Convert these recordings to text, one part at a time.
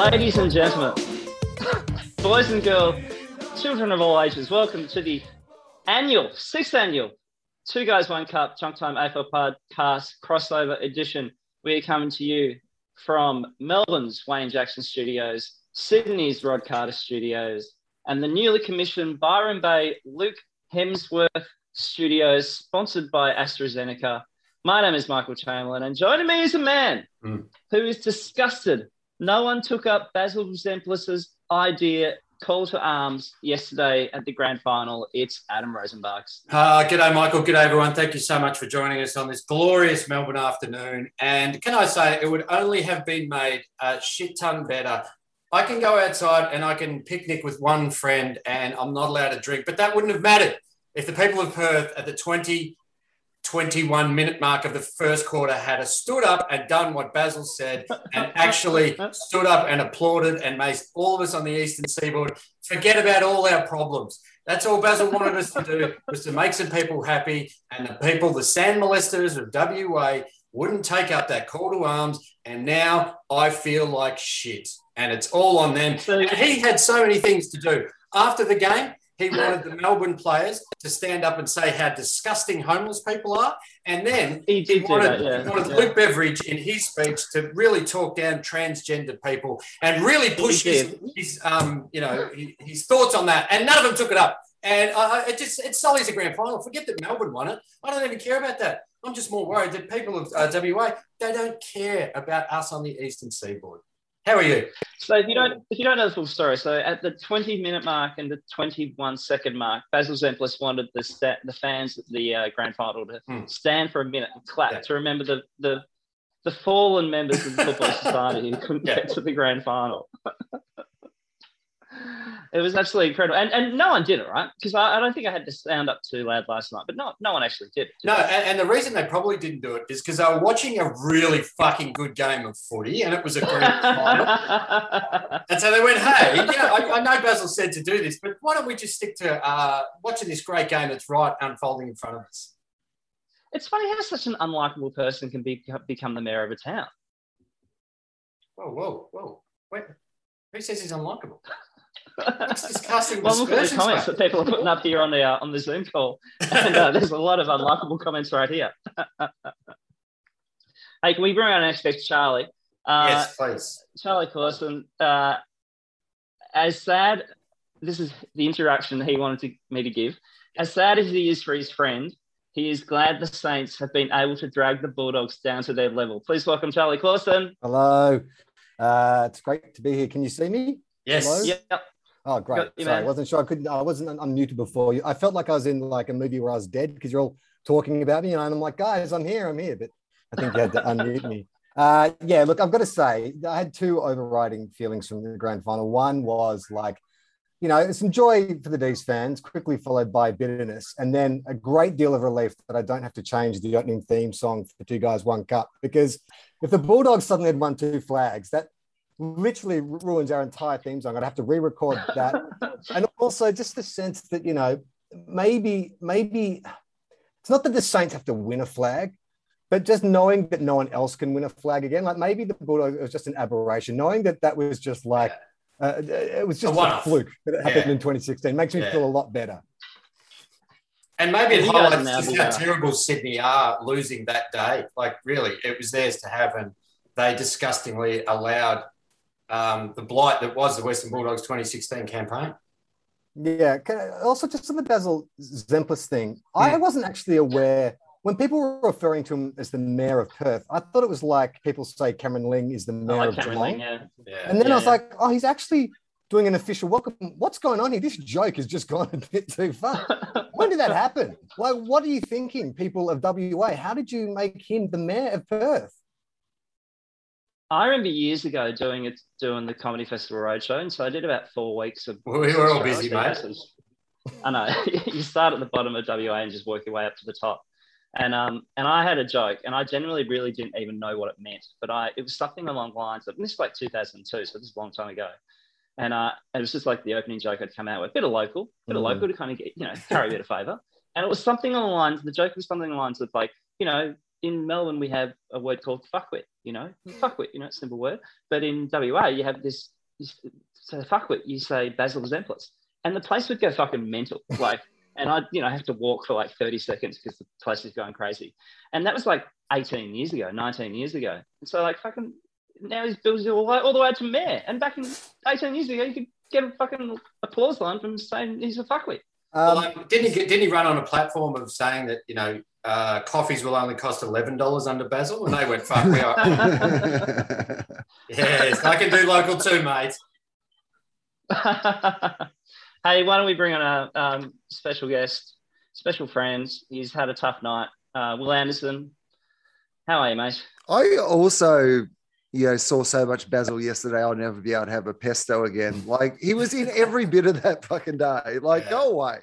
Ladies and gentlemen, boys and girls, children of all ages, welcome to the annual, sixth annual Two Guys One Cup Chunk Time AFL Podcast crossover edition. We are coming to you from Melbourne's Wayne Jackson Studios, Sydney's Rod Carter Studios, and the newly commissioned Byron Bay Luke Hemsworth Studios, sponsored by AstraZeneca. My name is Michael Chamberlin, and joining me is a man Mm. who is disgusted. No one took up Basil Zempilas's idea, call to arms, yesterday at the grand final. It's Adam Rozenbachs. Uh, g'day, Michael. G'day, everyone. Thank you so much for joining us on this glorious Melbourne afternoon. And can I say, it would only have been made a shit ton better. I can go outside and I can picnic with one friend and I'm not allowed to drink, but that wouldn't have mattered if the people of Perth at the 20, 21 minute mark of the first quarter had a stood up and done what Basil said and actually stood up and applauded and made all of us on the eastern seaboard forget about all our problems. That's all Basil wanted us to do was to make some people happy, and the people, the sand molesters of WA, wouldn't take up that call to arms. And now I feel like shit, and it's all on them. And he had so many things to do after the game. He wanted the Melbourne players to stand up and say how disgusting homeless people are, and then He did do wanted, that, yeah. he wanted Yeah. Luke Beveridge in his speech to really talk down transgender people and really push his, his um, you know, his, his thoughts on that. And none of them took it up. And I, I- it just it sullies the grand final. Forget that Melbourne won it. I don't even care about that. I'm just more worried that people of uh, WA they don't care about us on the eastern seaboard. How are you? So if you don't if you don't know the full story, so at the 20 minute mark and the 21 second mark, Basil Zempilas wanted the sta- the fans at the uh, grand final to Hmm. stand for a minute and clap Yeah. to remember the the the fallen members of the football society who couldn't Yeah. get to the grand final. it was absolutely incredible, and and no one did it right because I, I don't think I had to sound up too loud last night, but no no one actually did it. did No, and, and the reason they probably didn't do it is because they were watching a really fucking good game of footy, and it was a grand final. And so they went, hey, you know, I, I know Basil said to do this, but why don't we just stick to uh, watching this great game that's right unfolding in front of us? it's funny how such an unlikable person can be, become the mayor of a town. Whoa, whoa, whoa. Wait, who says he's unlikable? That's disgusting. Well, look at the dispersions, comments that people are putting up here on the uh, on the Zoom call, and uh, there's a lot of unlikable comments right here. hey, can we bring on our next guest, Charlie? Uh, yes, please. Charlie Clausen. Uh, as sad, this is the introduction he wanted to, me to give. As sad as he is for his friend, he is glad the Saints have been able to drag the Bulldogs down to their level. Please welcome Charlie Clausen. Hello. Uh, it's great to be here. Can you see me? Yes. Hello? Yep. Oh, great. Got Sorry, I wasn't sure. I couldn't. I wasn't un- unmuted before. You- I felt like I was in like a movie where I was dead because you're all talking about me, you know, and I'm like, guys, I'm here, I'm here. But I think you had to unmute me. Uh, yeah. Look, I've got to say, I had two overriding feelings from the grand final. One was like, you know, some joy for the D's fans, quickly followed by bitterness, and then a great deal of relief that I don't have to change the opening theme song for Two Guys One Cup because if the Bulldogs suddenly had won two flags, that literally ruins our entire theme song. I'd have to re-record that, and also just the sense that you know maybe maybe it's not that the Saints have to win a flag, but just knowing that no one else can win a flag again, like maybe the Bulldogs it was just an aberration. Knowing that that was just like uh, it was just A a, fluke that it happened Yeah. in 2016 makes me Yeah. feel a lot better. And maybe it You guys highlights just how terrible Sydney are losing that day. Like, really, it was theirs to have, and they disgustingly allowed um, the blight that was the Western Bulldogs 2016 campaign. Yeah. Can I- Also, just on the Basil Zempilas thing, I Hmm. wasn't actually aware when people were referring to him as the mayor of Perth. I thought it was like people say Cameron Ling is the mayor like of Cameron Geelong. Ling, yeah. Yeah. And then I was Yeah. like, oh, he's actually doing an official welcome. What's going on here? This joke has just gone a bit too far. when did that happen? Like, what are you thinking, people of WA? How did you make him the mayor of Perth? I remember years ago doing it, doing the comedy festival roadshow, and so I did about four weeks of. We were all busy, mate. I know you start at the bottom of WA and just work your way up to the top. And um and I had a joke, and I generally really didn't even know what it meant, but I it was something along the lines of and this is like 2002, so this is a long time ago. And uh, it was just like the opening joke I'd come out with, bit of local, bit of Mm. local to kind of get you know carry a bit of favour. And it was something along the lines. The joke was something along the lines of like you know in Melbourne we have a word called fuckwit, you know hmm. fuckwit, you know it's a simple word, but in WA you have this. so fuckwit, you say Basil Zempilas, and the place would go fucking mental, like. And I, you know, have to walk for like 30 seconds because the place is going crazy. And that was like 18 years ago, 19 years ago. And so like fucking now he's built all, the way- all the way to mayor. And back in 18 years ago, you could get a fucking applause line from saying he's a fuckwit. Well, Um, um, didn't he get, didn't he run on a platform of saying that you know uh, coffees will only cost eleven dollars under Basil, and they went fuck we are yes I can do local too, mate. hey, why don't we bring on a um, special guest, special friends? He's had a tough night. Uh, Will Anderson, how are you, mate? I also, you know, saw so much Basil yesterday. I'll never be able to have a pesto again. Like he was in every bit of that fucking day. Like, Yeah. go away.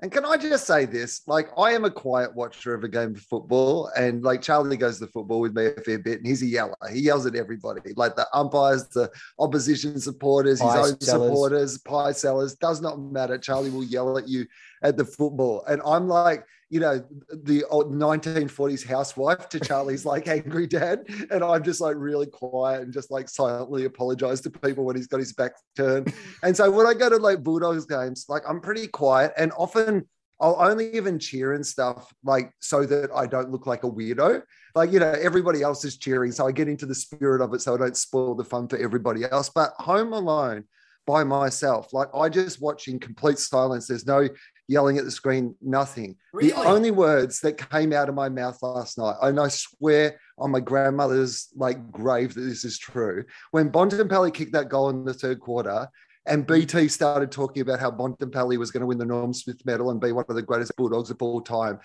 And can I just say this? Like, I am a quiet watcher of a game of football, and like Charlie goes to football with me a fair bit, and he's a yeller. He yells at everybody, like the umpires, the opposition supporters, his own sellers. supporters, pie sellers. Does not matter. Charlie will yell at you at the football, and I'm like, you know, the old 1940s housewife to Charlie's like angry dad. And I'm just like really quiet and just like silently apologize to people when he's got his back turned. And so when I go to like Bulldogs games, like I'm pretty quiet and often I'll only even cheer and stuff like so that I don't look like a weirdo. Like, you know, everybody else is cheering. So I get into the spirit of it so I don't spoil the fun for everybody else. But home alone by myself, like I just watch in complete silence. There's no yelling at the screen, nothing. Really? The only words that came out of my mouth last night, and I swear on my grandmother's like grave that this is true. When Bontempelli kicked that goal in the third quarter, and BT started talking about how Bontempelli was going to win the Norm Smith medal and be one of the greatest Bulldogs of all time.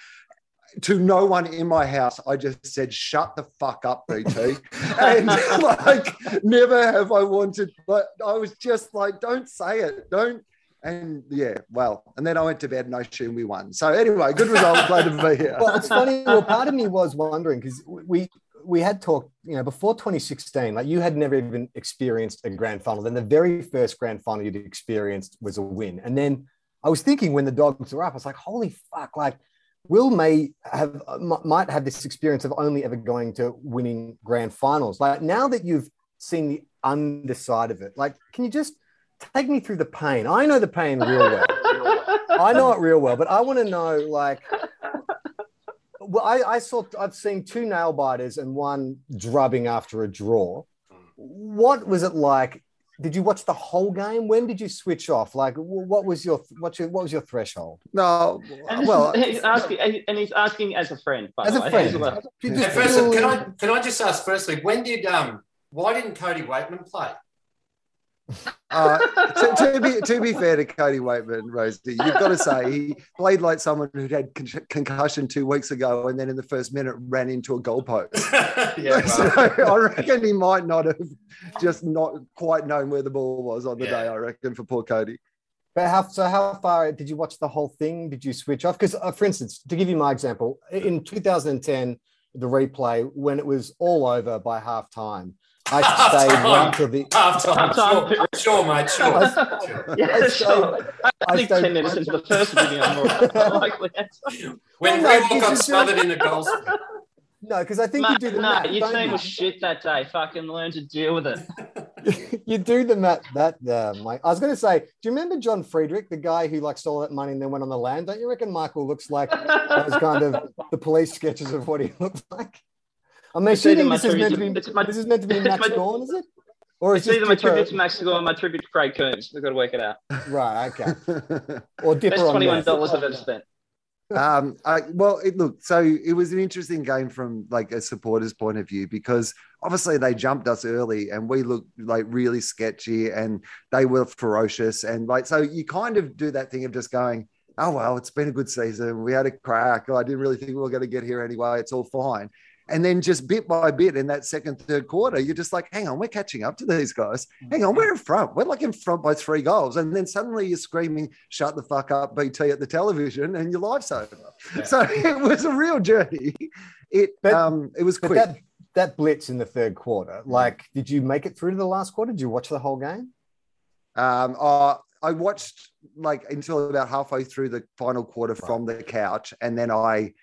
To no one in my house, I just said, "Shut the fuck up, BT." and like, never have I wanted. But I was just like, "Don't say it, don't." And yeah, well, and then I went to bed and I assumed we won. So anyway, good result. Glad to be here. well, it's funny. Well, part of me was wondering because we we had talked, you know, before 2016, like you had never even experienced a grand final. Then the very first grand final you'd experienced was a win, and then I was thinking when the dogs were up, I was like, holy fuck, like. Will may have might have this experience of only ever going to winning grand finals. Like now that you've seen the underside of it, like can you just take me through the pain? I know the pain real well. I know it real well, but I want to know like well, I, I saw I've seen two nail biters and one drubbing after a draw. What was it like? Did you watch the whole game? When did you switch off? Like, what was your what's your what was your threshold? No, And well, he's asking, and he's asking as a friend. By As the a way, friend, as well. You Yeah, just first, can I can I just ask firstly, when did um why didn't Cody Weightman play? Uh, to, to be to be fair to Cody Weightman, Rosie, you've got to say he played like someone who'd had con- concussion two weeks ago, and then in the first minute ran into a goalpost. yeah, so I reckon he might not have just not quite known where the ball was on the Yeah. day. I reckon for poor Cody. But how so? How far did you watch the whole thing? Did you switch off? Because, uh, for instance, to give you my example, in 2010, the replay when it was all over by half time, I stayed Half-time. right till the. half time. Sure, sure, mate. Sure. I- Yeah, I sure. I I think stayed- 10 minutes into the first video, I'm more likely. When Well, no, got smothered in the goal. No, because I think you Mate, do the no, math. your team you? was shit that day. Fucking learn to deal with it. you do the math that uh, Mike. I was going to say, do you remember John Friedrich, the guy who like stole that money and then went on the land? Don't you reckon Michael looks like those kind of the police sketches of what he looked like? I'm It's either assuming this is meant to tribute be to- it's my- this is meant to be it's Max my- Gorn, is it? Or is It's either this my tribute to Max Gore or my tribute to Craig Coombs. We've got to work it out. Right, okay. Or Dipper Best twenty-one meth. dollars I've ever spent. um, I, well, it, look, so it was an interesting game from like a supporter's point of view because obviously they jumped us early and we looked like really sketchy and they were ferocious and like so you kind of do that thing of just going, oh well, it's been a good season. We had a crack. I didn't really think we were going to get here anyway. It's all fine. And then just bit by bit in that second, third quarter, you're just like, hang on, we're catching up to these guys. Hang on, we're in front. We're like in front by three goals. And then suddenly you're screaming, shut the fuck up, BT at the television, and your life's over. Yeah. So it was a real journey. It but, um it was quick. That, that blitz in the third quarter, like, did you make it through to the last quarter? Did you watch the whole game? Um, uh, I watched like until about halfway through the final quarter right. from the couch, and then I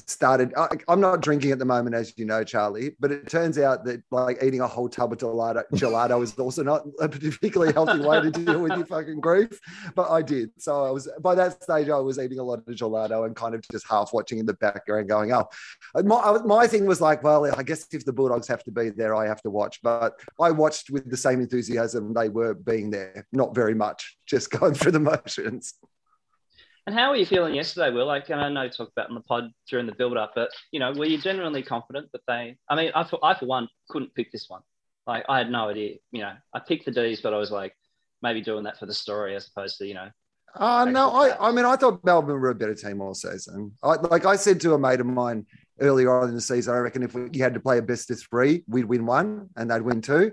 started I, am not drinking at the moment as you know charlie but it turns out that like eating a whole tub of gelato, gelato is also not a particularly healthy way to deal with your fucking grief but i did. So i was by that stage i was eating a lot of gelato and kind of just half watching in the background going oh uh, my, uh, my thing was like well i guess if the bulldogs have to be there i have to watch but i watched with the same enthusiasm they were being there not very much just going through the motions and how were you feeling yesterday, Will? Like, and I know you talked about in the pod during the build up, but you know, were you genuinely confident that they? I mean, I for, I for one couldn't pick this one. Like, I had no idea. You know, I picked the D's, but I was like, maybe doing that for the story as opposed to you know. Uh, no, I, I mean, I thought Melbourne were a better team all season. I, like I said to a mate of mine earlier on in the season, I reckon if we, you had to play a best of three, we'd win one and they'd win two.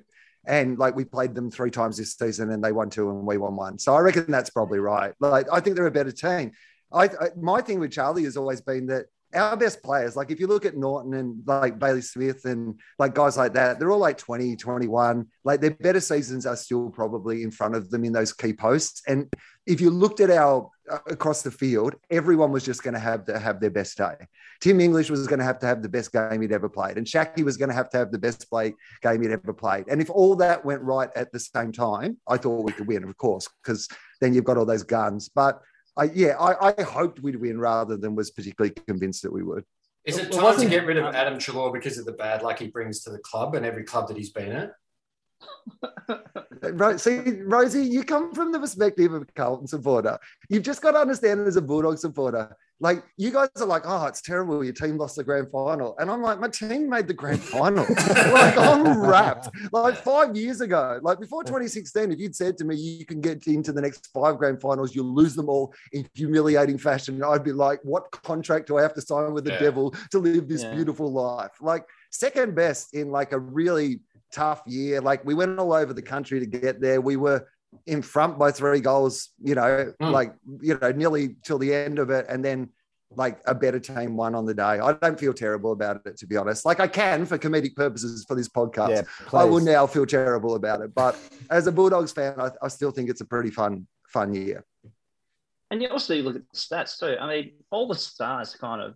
And like we played them three times this season and they won two and we won one. So I reckon that's probably right. Like I think they're a better team. I, I my thing with Charlie has always been that our best players, like if you look at Naughton and like Bailey Smith and like guys like that, they're all like 20, 21. Like their better seasons are still probably in front of them in those key posts. And if you looked at our across the field, everyone was just going to have to have their best day. Tim English was going to have to have the best game he'd ever played, and Schache was going to have to have the best play game he'd ever played. And if all that went right at the same time, I thought we could win, of course, because then you've got all those guns. But I, yeah, I, I hoped we'd win rather than was particularly convinced that we would. Is it time to get rid of Adam Treloar because of the bad luck he brings to the club and every club that he's been at? Right. See, Rosie, you come from the perspective of a Carlton supporter. You've just got to understand as a Bulldog supporter, like you guys are like, oh, it's terrible. Your team lost the grand final. And I'm like, my team made the grand final. like I'm wrapped. Like five years ago, like before 2016, if you'd said to me, you can get into the next five grand finals, you'll lose them all in humiliating fashion. I'd be like, what contract do I have to sign with the yeah. devil to live this yeah. beautiful life? Like second best in like a really tough year. Like we went all over the country to get there. We were in front by three goals, you know, mm. like, you know, nearly till the end of it. And then like a better team won on the day. I don't feel terrible about it, to be honest. Like I can for comedic purposes for this podcast. Yeah, I will now feel terrible about it. But as a Bulldogs fan, I, I still think it's a pretty fun, fun year. And you also look at the stats too. I mean, all the stars kind of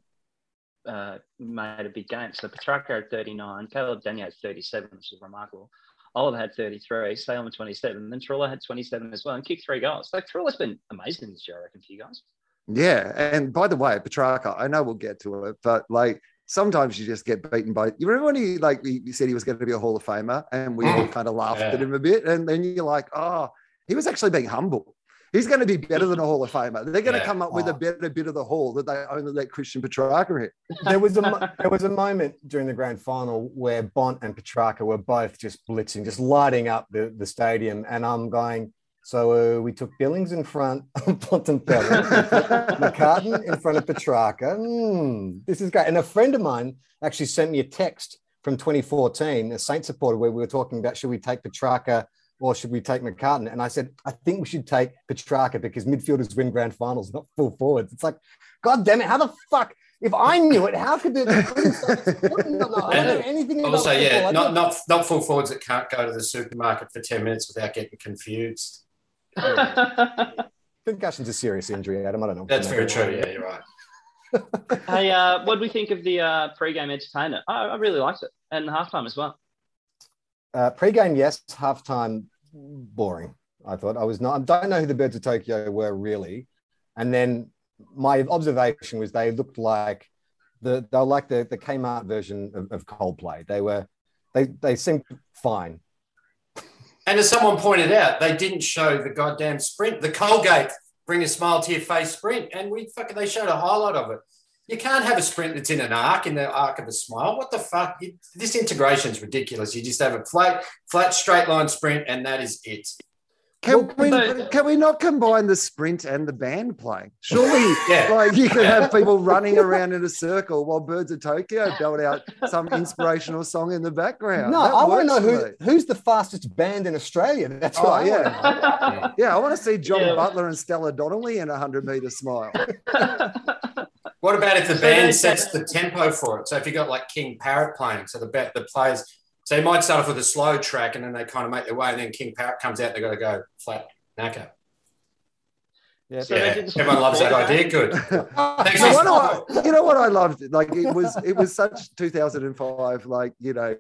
uh, made a big game. So Petracca had 39, Caleb Daniel had 37, which is remarkable. Oliver had 33, Salem 27, then Trilla had 27 as well and kicked three goals. So Trilla's been amazing this year, I reckon, for you guys. Yeah. And by the way, Petracca, I know we'll get to it, but like sometimes you just get beaten by you remember when he like he said he was going to be a Hall of Famer and we all kind of laughed yeah. at him a bit. And then you're like, oh, he was actually being humble. He's going to be better than a Hall of Famer. They're going yeah. to come up with a oh. better bit of the Hall that they only let Christian Petracca hit. There was a there was a moment during the grand final where Bont and Petracca were both just blitzing, just lighting up the, the stadium, and I'm going. So uh, we took Billings in front of Bontempelli, McCartin in front of Petracca. Mm, this is great. And a friend of mine actually sent me a text from 2014, a Saint supporter, where we were talking about should we take Petracca or should we take McCartin? And I said, I think we should take Petracca because midfielders win grand finals, not full forwards. It's like, God damn it, how the fuck? If I knew it, how could the, the I don't know anything also, yeah, not, not, not full forwards that can't go to the supermarket for 10 minutes without getting confused. Concussion's a serious injury, Adam. I don't know. That's very true. Yeah, you're right. hey, uh, what do we think of the uh, pre-game entertainment? I, I really liked it, and the halftime as well. Uh, pre-game, yes. Halftime, boring. I thought I was not. I don't know who the Birds of Tokyo were really, and then my observation was they looked like the they were like the the Kmart version of, of Coldplay. They were they they seemed fine. And as someone pointed out, they didn't show the goddamn sprint, the Colgate bring a smile to your face sprint, and we fucking they showed a highlight of it. You can't have a sprint that's in an arc in the arc of a smile. What the fuck? You, this integration is ridiculous. You just have a flat, flat, straight line sprint, and that is it. Can we, so- can we not combine the sprint and the band playing? Surely, Yeah. like you could have people running around in a circle while Birds of Tokyo belt out some inspirational song in the background. No, That I want to know who, me. who's the fastest band in Australia. That's Oh, what yeah. want. Yeah. Yeah, I want to see John Yeah. Butler and Stella Donnelly in a hundred meter smile. What about if the So band sets the tempo for it? So if you got like King Parrot playing, so the bet the players, so they might start off with a slow track and then they kind of make their way, and then King Parrot comes out, they've got to go flat knacker. Yeah. So yeah, everyone loves that idea. Good. Thanks. You know, for- what I, you know what I loved? Like it was it was such 2005, like, you know,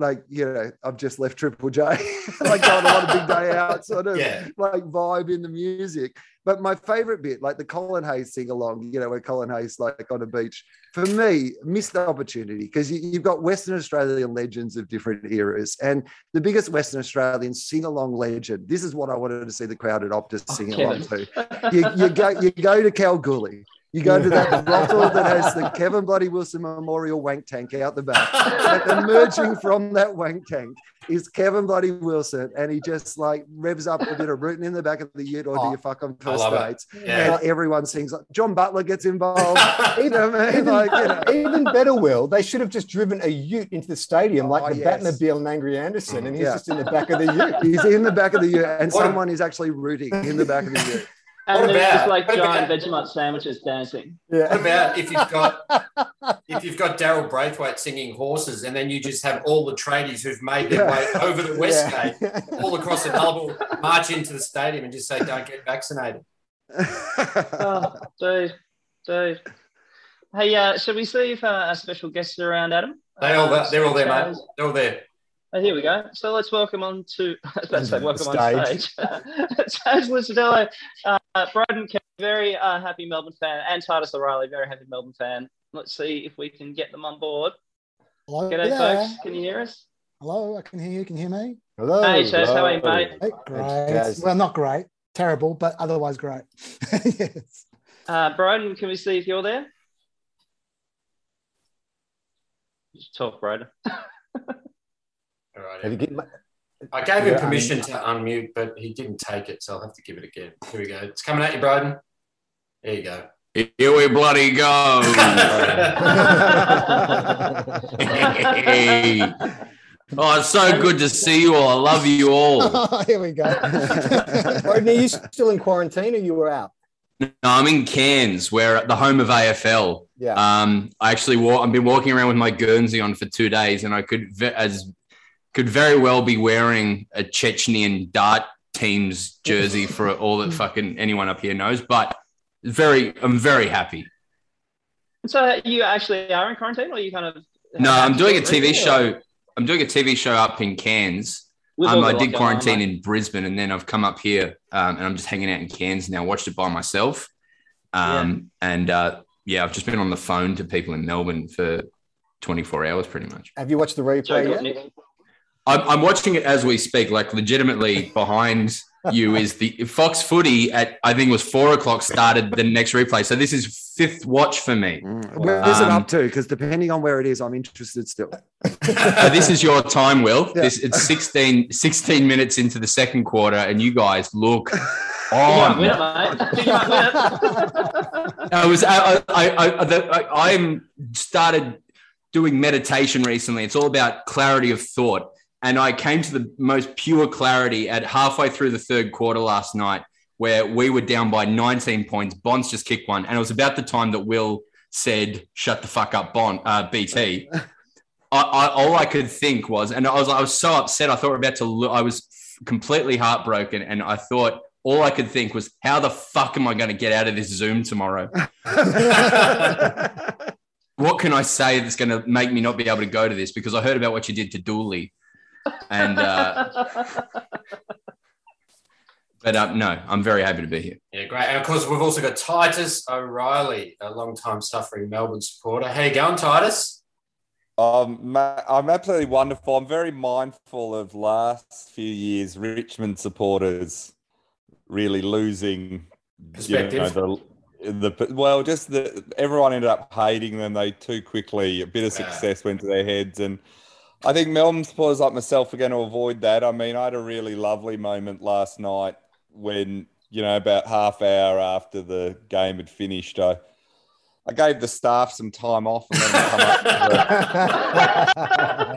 like, you know, I've just left Triple J, like going on a big day out, sort of Yeah. like vibe in the music. But my favorite bit, like the Colin Hayes sing along, you know, where Colin Hayes like on a beach, for me, missed the opportunity because you, you've got Western Australian legends of different eras. And the biggest Western Australian sing along legend, this is what I wanted to see the crowd at Optus Oh, sing along to. You, you go you go to Kalgoorlie. You go to that brothel that has the Kevin Bloody Wilson Memorial wank tank out the back. And emerging from that wank tank is Kevin Bloody Wilson, and he just like revs up a bit of rooting in the back of the ute, or do Oh, you fuck on first dates? Yeah. And everyone sings. Like, John Butler gets involved. you know what I mean? Even, Like, you know. even better, Will, they should have just driven a ute into the stadium like Oh, the yes. Batmobile and Angry Anderson, and he's Yeah. just in the back of the ute. He's in the back of the ute, and What a- someone is actually rooting in the back of the ute. And What there's about- just like what giant about- Vegemite sandwiches dancing. Yeah. What about if you've got if you've got Daryl Braithwaite singing horses, and then you just have all the tradies who've made their Yeah. way over the West Yeah. Gate, all across the Nullarbor, march into the stadium and just say, "Don't get vaccinated." Oh, dude, dude. Hey, uh, should we see if uh, our special guests are around, Adam? They all Uh, they're all there, mate. They're all there. Oh, here we go. So let's welcome on to I was about to say welcome on Stage. stage. Chas Licciardello, uh, Broden Kelly, very uh, happy Melbourne fan, and Titus O'Reilly, very happy Melbourne fan. Let's see if we can get them on board. Hello, G'day, there. folks. Can you hear us? Hello, I can hear you. Can you hear me? Hello. Hey, Chaz, how are you, mate? Hey, great. Chaz. Well, not great, terrible, but otherwise great. yes. Uh, Broden, can we see if you're there? Just talk, Braden. All right. Have you given, I gave him Yeah, permission to unmute, but he didn't take it, so I'll have to give it again. Here we go. It's coming at you, Broden. There you go. Here we bloody go. Hey. Oh, it's so good to see you all. I love you all. Here we go. Broden, are you still in quarantine or you were out? No, I'm in Cairns, where the home of AFL. Yeah. Um, I actually walk, I've been walking around with my Guernsey on for two days, and I could as could very well be wearing a Chechnyan dart team's jersey for all that fucking anyone up here knows. But very, I'm very happy. So you actually are in quarantine, or you kind of? No, I'm doing a Really, TV or- show. I'm doing a TV show up in Cairns. Um, I did quarantine on, in Brisbane, and then I've come up here, um, and I'm just hanging out in Cairns now. Watched it by myself, um, and uh, yeah, I've just been on the phone to people in Melbourne for 24 hours, pretty much. Have you watched the replay Joe yet? Nick. I'm, I'm watching it as we speak. Like legitimately behind you is the Fox Footy at I think it was four o'clock started the next replay. So this is fifth watch for me. Mm. Where is it Um, up to? Because depending on where it is, I'm interested still. So this is your time, Will. Yeah. This it's 16, 16 minutes into the second quarter, and you guys look You win on. it, mate. You might win it. I was I I, I, I I'm started doing meditation recently. It's all about clarity of thought, and I came to the most pure clarity at halfway through the third quarter last night, where we were down by 19 points. Bonds just kicked one, and it was about the time that Will said, "Shut the fuck up, Bond." Uh, BT. I, I, all I could think was, and I was I was so upset. I thought we we're about to. Lo- I was completely heartbroken, and I thought all I could think was, how the fuck am I going to get out of this Zoom tomorrow? what can I say that's going to make me not be able to go to this? Because I heard about what you did to Dooley, and uh, but um, no, I'm very happy to be here. Yeah, great. And of course, we've also got Titus O'Reilly, a long-time suffering Melbourne supporter. How you going, Titus? Um, I'm absolutely wonderful. I'm very mindful of last few years Richmond supporters really losing Perspective. the, the well, just the everyone ended up hating them. They too quickly a bit of Yeah. success went to their heads, and I think Melbourne supporters like myself are going to avoid that. I mean, I had a really lovely moment last night when you know about half hour after the game had finished, I. I gave the staff some time off and then them come up to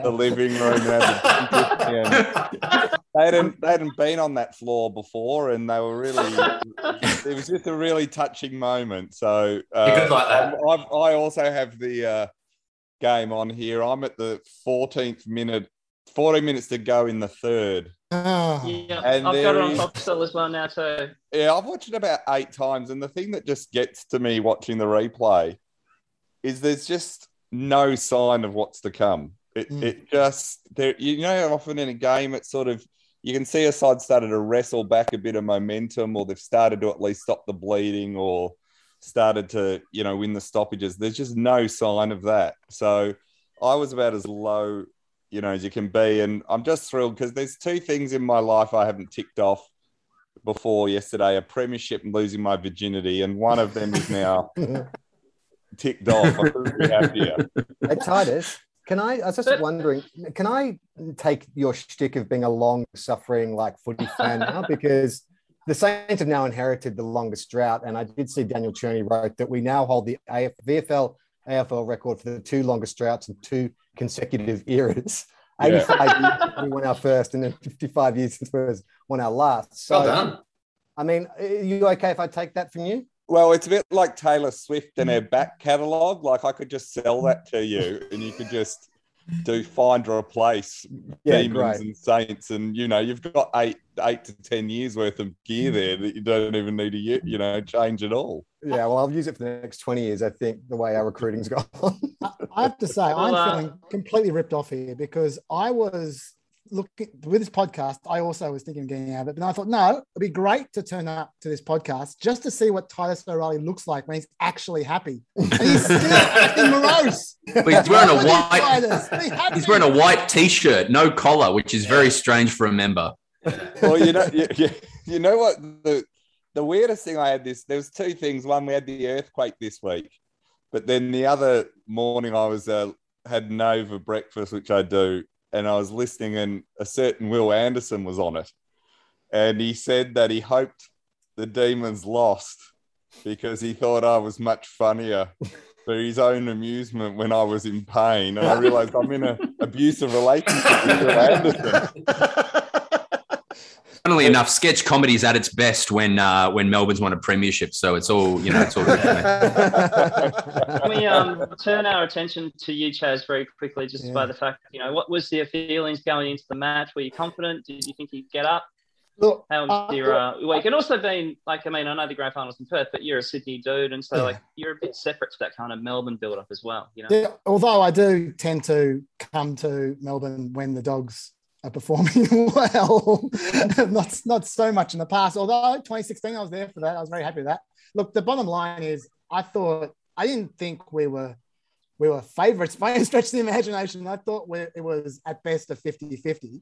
the, the living room and have a drink with me. They hadn't they hadn't been on that floor before, and they were really. it was just a really touching moment. So uh, You're like that. I'm- I also have the uh, game on here. I'm at the 14th minute, 14 minutes to go in the third. Oh, Yeah, And I've got it on is- Foxtel as well now too. Yeah, I've watched it about eight times, and the thing that just gets to me watching the replay is there's just no sign of what's to come. It, Mm. it just there, you know, often in a game, it's sort of you can see a side started to wrestle back a bit of momentum, or they've started to at least stop the bleeding, or started to you know win the stoppages. There's just no sign of that. So I was about as low, you know, as you can be, and I'm just thrilled because there's two things in my life I haven't ticked off before yesterday: a premiership and losing my virginity, and one of them is now ticked off. I couldn't be happier. Hey, Titus, can I? I was just wondering, can I take your shtick of being a long-suffering like footy fan now? Because the Saints have now inherited the longest drought, and I did see Daniel Cherny wrote that we now hold the AF, VFL AFL record for the two longest droughts in two consecutive eras. Yeah. 85 years we won our first, and then 55 years since we won our last. So, Well done. I mean, are you okay if I take that from you? Well, it's a bit like Taylor Swift and her mm. back catalogue. Like I could just sell that to you, and you could just do find or replace Yeah, demons great. and saints, and you know you've got eight eight to ten years worth of gear there that you don't even need to you know change at all. Yeah, well, I'll use it for the next 20 years, I think, the way our recruiting's gone. I have to say, Well, I'm uh, feeling completely ripped off here because I was looking with this podcast. I also was thinking of getting out of it, but I thought, no, it'd be great to turn up to this podcast just to see what Titus O'Reilly looks like when he's actually happy. And he's still acting morose. But he's wearing a What's wrong with you, white. Titus? Be happy. He's wearing a white t-shirt, no collar, which is very strange for a member. well, you know, you, you, you know what the the weirdest thing I had this. There was two things. One, we had the earthquake this week, but then the other morning I was uh, had Nova breakfast, which I do, and I was listening, and a certain Will Anderson was on it, and he said that he hoped the Demons lost because he thought I was much funnier. For his own amusement when I was in pain, and I realized I'm in an abusive relationship with Will Anderson. Funnily enough, sketch comedy is at its best when uh, when Melbourne's won a premiership. So it's all you know. It's all good. Can we um, turn our attention to you, Chaz, very quickly, just Yeah. by the fact, you know, what was your feelings going into the match? Were you confident? Did you think you'd get up? Look, How uh, was your uh, week? And also being like, I mean, I know the grand finals in Perth, but you're a Sydney dude, and so Yeah. like you're a bit separate to that kind of Melbourne build up as well. You know, Yeah, although I do tend to come to Melbourne when the dogs are performing well, not not so much in the past. Although 2016, I was there for that. I was very happy with that. Look, the bottom line is, I thought I didn't think we were we were favourites by any stretch of the imagination. I thought we, it was at best a 50-50.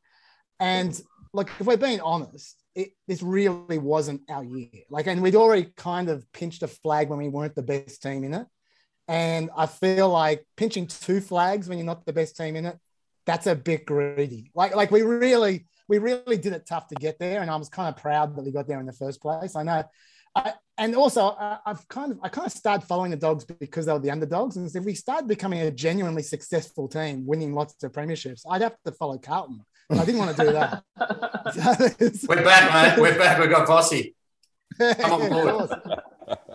And look, if we're being honest, it, this really wasn't our year. Like, and we'd already kind of pinched a flag when we weren't the best team in it. And I feel like pinching two flags when you're not the best team in it, that's a bit greedy. Like, like we really, we really did it tough to get there. And I was kind of proud that we got there in the first place. I know. I, and also, I, I've kind of, I kind of started following the dogs because they were the underdogs. And if we started becoming a genuinely successful team, winning lots of premierships, I'd have to follow Carlton. I didn't want to do that. We're back, man. We're back. We've got on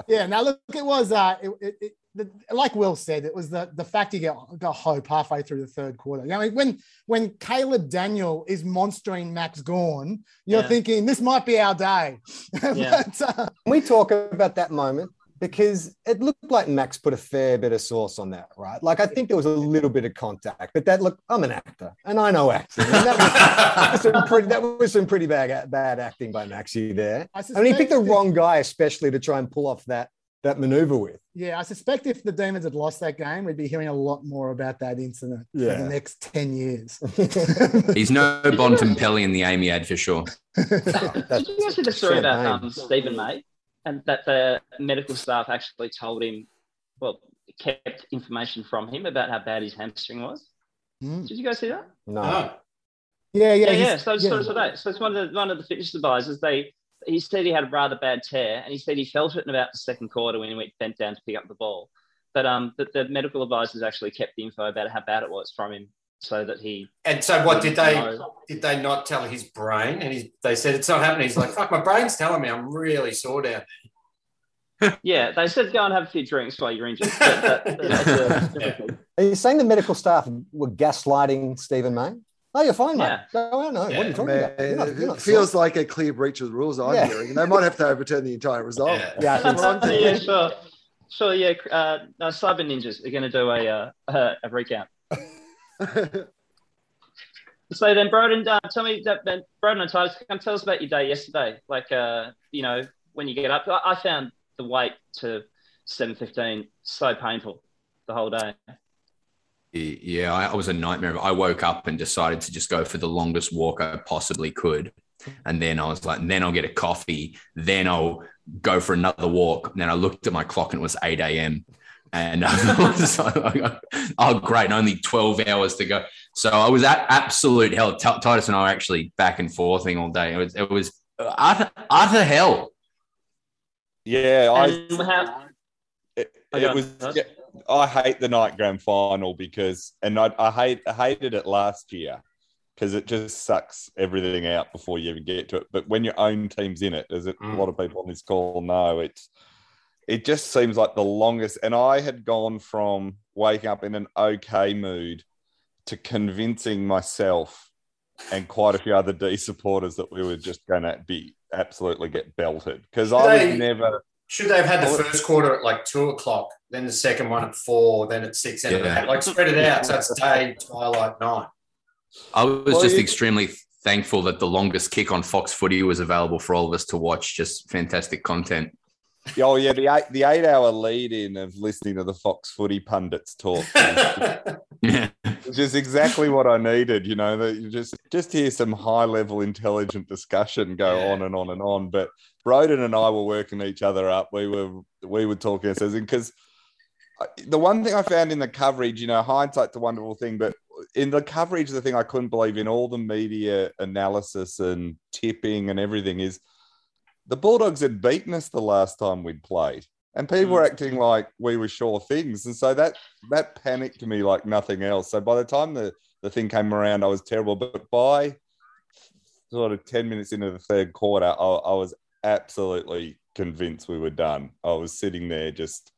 Yeah. Now look, it was uh, it, it, the, like Will said, it was the the fact he got got hope halfway through the third quarter. You know, I mean, when when Caleb Daniel is monstering Max Gawn, you're Yeah. thinking this might be our day. Yeah. but, uh, we talk about that moment? Because it looked like Max put a fair bit of sauce on that, right? Like I think there was a little bit of contact, but that look, I'm an actor and I know acting. And that, was, that was some pretty, that was some pretty bad, bad acting by Maxi there. I I mean, he picked the wrong guy, especially to try and pull off that that maneuver with. Yeah, I suspect if the Demons had lost that game, we'd be hearing a lot more about that incident for the next 10 years. He's no Bontempelli in the Amy ad for sure. That's Did you guys see the story about um, Steven May and that the medical staff actually told him, well, kept information from him about how bad his hamstring was. Hmm. Did you guys see that? No. Oh, Yeah, yeah, Yeah, yeah. So, yeah. so, so, that, so it's one of the one of the fitness advisors. They he said he had a rather bad tear, and he said he felt it in about the second quarter when he went bent down to pick up the ball. But um, but the medical advisors actually kept the info about how bad it was from him, so that he and so what did they No. did they not tell his brain? And he, they said it's not happening. He's like, fuck, my brain's telling me I'm really sore down. yeah. They said go and have a few drinks while you're injured. But that, that's a different. Are you saying the medical staff were gaslighting Steven May? Oh, you're fine, mate. Yeah. Go out. No, what are you talking Man, about? You're not- it you're not feels like a clear breach of the rules I'm Yeah. hearing. And they might have to overturn the entire result. Yeah. Yeah, so. yeah, sure. Sure, yeah. Uh, no, Cyber Ninjas are going to do a, uh, a, a recount. So then, Broden, uh, tell me, that, then, Broden and Titus, come tell us about your day yesterday. Like, uh, you know, when you get up, I, I found the wait to 7.15 so painful the whole day. Yeah, I, I was a nightmare. I woke up and decided to just go for the longest walk I possibly could. And then I was like, then I'll get a coffee. Then I'll go for another walk. And then I looked at my clock and it was 8 a.m. And I was like, oh, great. Only 12 hours to go. So I was at absolute hell. T- Titus and I were actually back and forthing all day. It was, it was utter, utter hell. Yeah, I And how, it, Oh, it was. Yeah, I hate the night grand final because, and I, I hate I hated it last year because it just sucks everything out before you even get to it. But when your own team's in it, as a Mm. lot of people on this call know, it's it just seems like the longest. And I had gone from waking up in an okay mood to convincing myself and quite a few other D supporters that we were just going to be absolutely get belted because I was never. Should they have had the first quarter at like two o'clock, then the second one at four, then at six, and Yeah. Like spread it out. So it's day, twilight, night. I was Well, just you- extremely thankful that the longest kick on Fox Footy was available for all of us to watch. Just fantastic content. Oh yeah, the eight the eight hour lead in of listening to the Fox Footy pundits talk, Yeah. which is exactly what I needed. You know, that you just just hear some high level intelligent discussion go Yeah. on and on and on. But Broden and I were working each other up. We were we were talking because the one thing I found in the coverage, you know, hindsight's a wonderful thing, but in the coverage, the thing I couldn't believe in all the media analysis and tipping and everything is the Bulldogs had beaten us the last time we'd played. And people were acting like we were sure things. And so that that panicked me like nothing else. So by the time the, the thing came around, I was terrible. But by sort of 10 minutes into the third quarter, I, I was absolutely convinced we were done. I was sitting there just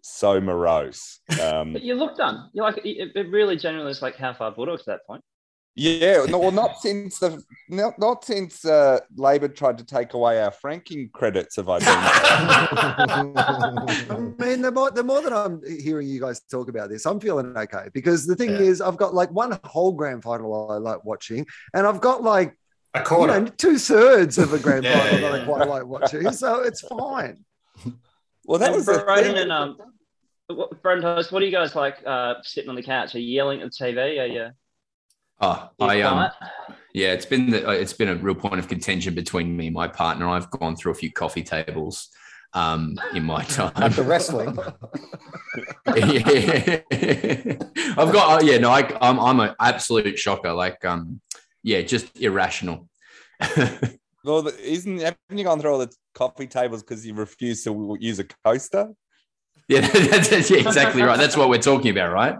so morose. Um, but you look done. You're like, it, it really generally is like how far Bulldogs at that point. Yeah, no, well, not since the not, not since uh, Labor tried to take away our franking credits have I been. I mean, the more, the more that I'm hearing you guys talk about this, I'm feeling okay because the thing Yeah. is, I've got like one whole grand final I like watching, and I've got like A you quarter. know, two thirds of a grand Yeah, final yeah, that I quite like watching, so it's fine. well, that And was the Broden thing. and um, what, Broden what do you guys like uh, sitting on the couch? Are you yelling at the TV? Are you, Oh, I you um, yeah, it's been the, it's been a real point of contention between me and my partner. I've gone through a few coffee tables um, in my time. After wrestling. yeah. I've got, oh, yeah, no, I, I'm, I'm an absolute shocker. Like, um, yeah, just irrational. Well, isn't haven't you gone through all the coffee tables because you refuse to use a coaster? yeah, that's, that's yeah, exactly right. That's what we're talking about, right?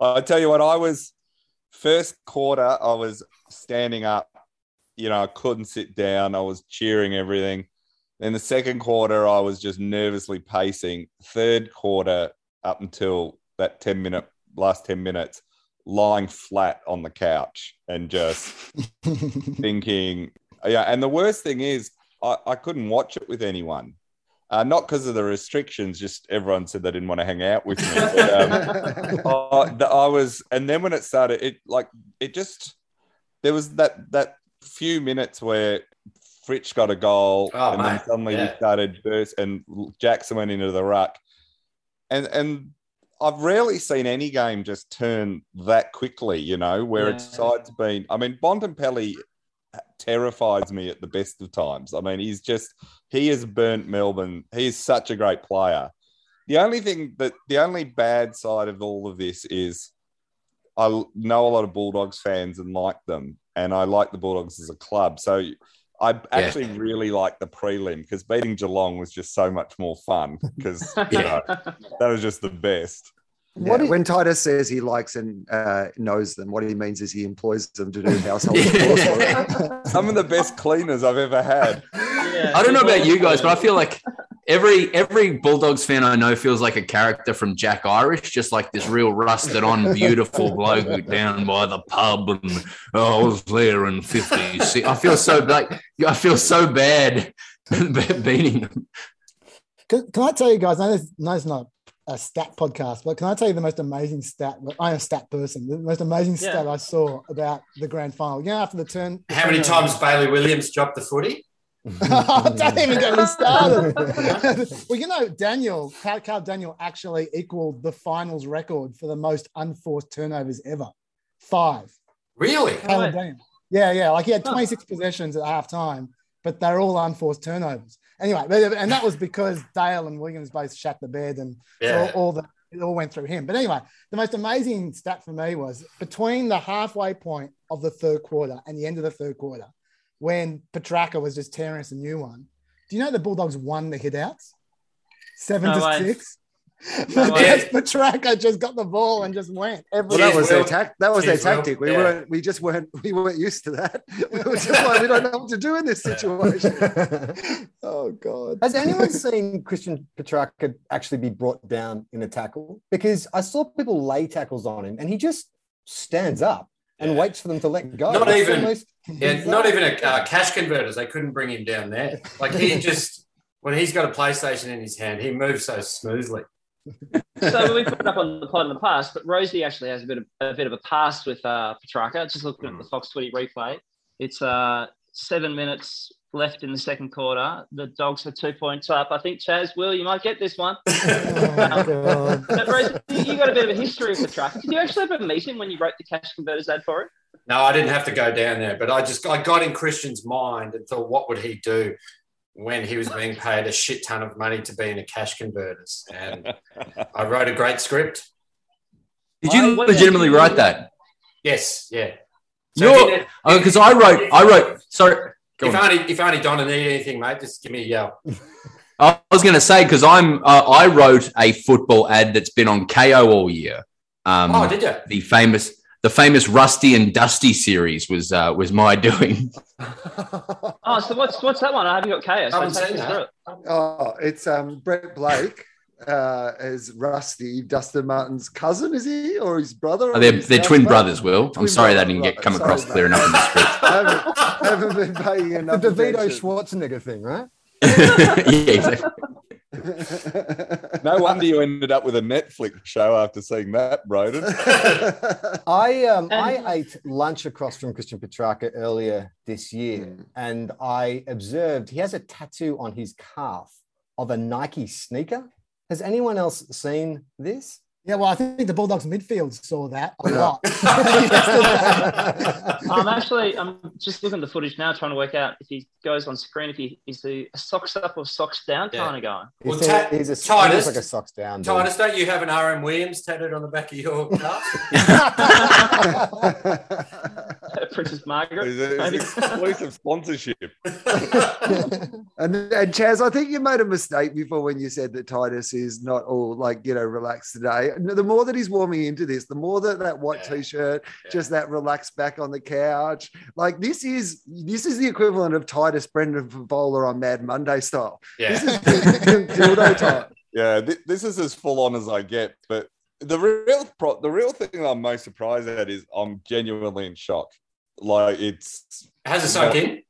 I tell you what, I was first quarter. I was standing up. You know, I couldn't sit down. I was cheering everything. Then the second quarter, I was just nervously pacing. Third quarter, up until that ten minute last ten minutes, lying flat on the couch and just thinking, yeah. And the worst thing is, I, I couldn't watch it with anyone. Uh, not because of the restrictions, just everyone said they didn't want to hang out with me. But, um, I, the- I was, and then when it started, it like it just there was that that few minutes where Fritsch got a goal, Oh, and then suddenly yeah. we started burst, and Jackson went into the ruck, and and I've rarely seen any game just turn that quickly. You know, where its Yeah. side's been. I mean, Bond and Bontempelli terrifies me at the best of times. I mean, he's just he has burnt Melbourne. He is such a great player. The only thing that the only bad side of all of this is I know a lot of Bulldogs fans and like them, and I like the Bulldogs as a club. So I actually really like the prelim because beating Geelong was just so much more fun because you know, that was just the best. Yeah, What is- when Titus says he likes and uh, knows them, what he means is he employs them to do household Yeah. chores. Some of the best cleaners I've ever had. Yeah, I don't know about you guys, but I feel like every every Bulldogs fan I know feels like a character from Jack Irish, just like this real rusted on, beautiful bloke down by the pub, and oh, I was there in '50s. I feel so like I feel so bad beating them. Can, can I tell you guys? I know this, no, it's not a stat podcast, but can I tell you the most amazing stat? I'm a stat person. The most amazing Yeah. stat I saw about the grand final. You know, after the turn. How many times Bailey Williams dropped the footy? oh, don't even get me started. well, you know, Daniel, Carl, Carl Daniel actually equaled the finals record for the most unforced turnovers ever. Five. Really? Caleb Right. Daniel. Yeah, yeah. Like he had Huh. 26 possessions at halftime, but they're all unforced turnovers. Anyway, but- and that was because Dale and Williams both shat the bed and Yeah. all, all the it all went through him. But anyway, the most amazing stat for me was between the halfway point of the third quarter and the end of the third quarter, when Petracca was just tearing us a new one. Do you know the Bulldogs won the hitouts? Seven No to way. six. No way. Just Petracca just got the ball and just went. Every Well, that was their Will. tac- That was their Cheers, Will. tactic. We Yeah. weren't. We just weren't. We weren't used to that. We were just like, we don't know what to do in this situation. oh god. Has anyone seen Christian Petracca actually be brought down in a tackle? Because I saw people lay tackles on him and he just stands up and Yeah. waits for them to let go. Not It's even- the most Yeah, not even a uh, cash converters. They couldn't bring him down there. Like he just, when he's got a PlayStation in his hand, he moves so smoothly. So we've put it up on the pod in the past, but Rosie actually has a bit of a bit of a past with uh, Petracca. Just looking at the Fox Footy replay, it's uh, seven minutes left in the second quarter. The Dogs are two points up. I think Chas, Will, you might get this one. Oh, God. But Rosie, you got a bit of a history with Petracca. Did you actually ever meet him when you wrote the cash converters ad for it? No, I didn't have to go down there, but I just I got in Christian's mind and thought, what would he do when he was being paid a shit ton of money to be in a cash converters? And I wrote a great script. Did you Why- legitimately write that? Yes, yeah. You're- if, you- Oh, because I wrote, I wrote. Sorry, go if on. only if only Donna need anything, mate, just give me a yell. I was going to say because I'm, uh, I wrote a football ad that's been on Kayo all year. Um, Oh, did you? the famous, the famous Rusty and Dusty series was uh, was my doing. Oh, so what's what's that one? I haven't got chaos. I haven't seen that. it. Oh, it's um Brett Blake uh, as Rusty, Dustin Martin's cousin, is he, or his brother? Oh, they're his they're twin mate? brothers. Will I'm sorry brother, that didn't get right. come across Sorry, clear enough in the script. I haven't, haven't been paying the enough. DeVito attention. Schwarzenegger thing, right? yeah, exactly. No wonder you ended up with a Netflix show after seeing that, Broden. I um I ate lunch across from Christian Petracca earlier this year, Mm. and I observed he has a tattoo on his calf of a Nike sneaker. Has anyone else seen this? Yeah, well, I think the Bulldogs midfield saw that a lot. I'm actually I'm just looking at the footage now, trying to work out if he goes on screen, if he is the socks up or socks down Yeah. kind of guy. He's, Well, a, Ta- he's a he Titus- looks like a socks down. dude. Titus, don't you have an RM Williams tattooed on the back of your car? Princess Margaret. It's, a- it's exclusive sponsorship. And, and Chas, I think you made a mistake before when you said that Titus is not all like, you know, relaxed today. No, The more that he's warming into this, the more that that white Yeah. t-shirt, Yeah. just that relaxed back on the couch. Like this is this is the equivalent of Titus Brendan Bowler on Mad Monday style. This yeah. is dildo time. Yeah, th- this is as full on as I get. But the real pro- the real thing I'm most surprised at is I'm genuinely in shock. Like it's Has it sunk in?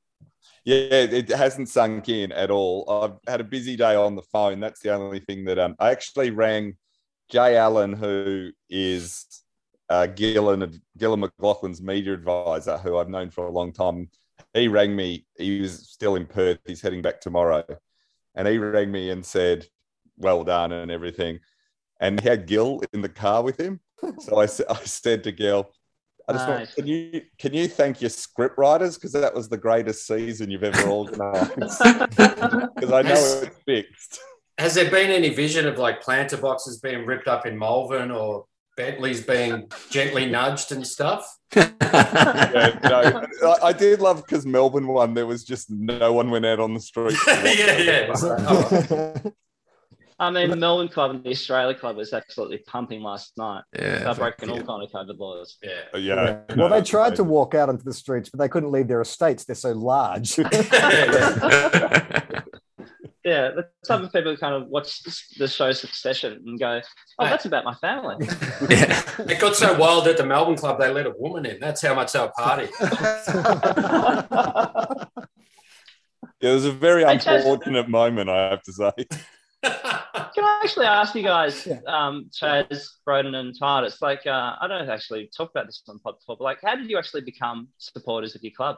yeah, it hasn't sunk in at all. I've had a busy day on the phone. That's the only thing that um I actually rang Jay Allen, who is uh, Gillon Gillon McLachlan's media advisor, who I've known for a long time. He rang me. He was still in Perth. He's heading back tomorrow, and he rang me and said, "Well done" and everything. And he had Gil in the car with him. So I, I said to Gil, I just want, can you can you thank your script writers because that was the greatest season you've ever organised? Because I know it's fixed. Has there been any vision of like planter boxes being ripped up in Malvern or Bentley's being gently nudged and stuff? Yeah, no, I, I did love because Melbourne won. There was just no one went out on the street. yeah, yeah. I mean, the Melbourne club and the Australia club was absolutely pumping last night. Yeah. They're breaking all kind of COVID laws. Uh, yeah. yeah. Well, they tried to walk out onto the streets, but they couldn't leave their estates. They're so large. Yeah, the type of people who kind of watch the show Succession and go, "Oh, that's about my family." yeah. It got so wild at the Melbourne club they let a woman in. That's how much they were partying. Yeah, it was a very Hey, Chas. unfortunate moment, I have to say. Can I actually ask you guys, um, Chas, Broden, and Titus? Like, uh, I don't actually talk about this on the pod before, but like, how did you actually become supporters of your club?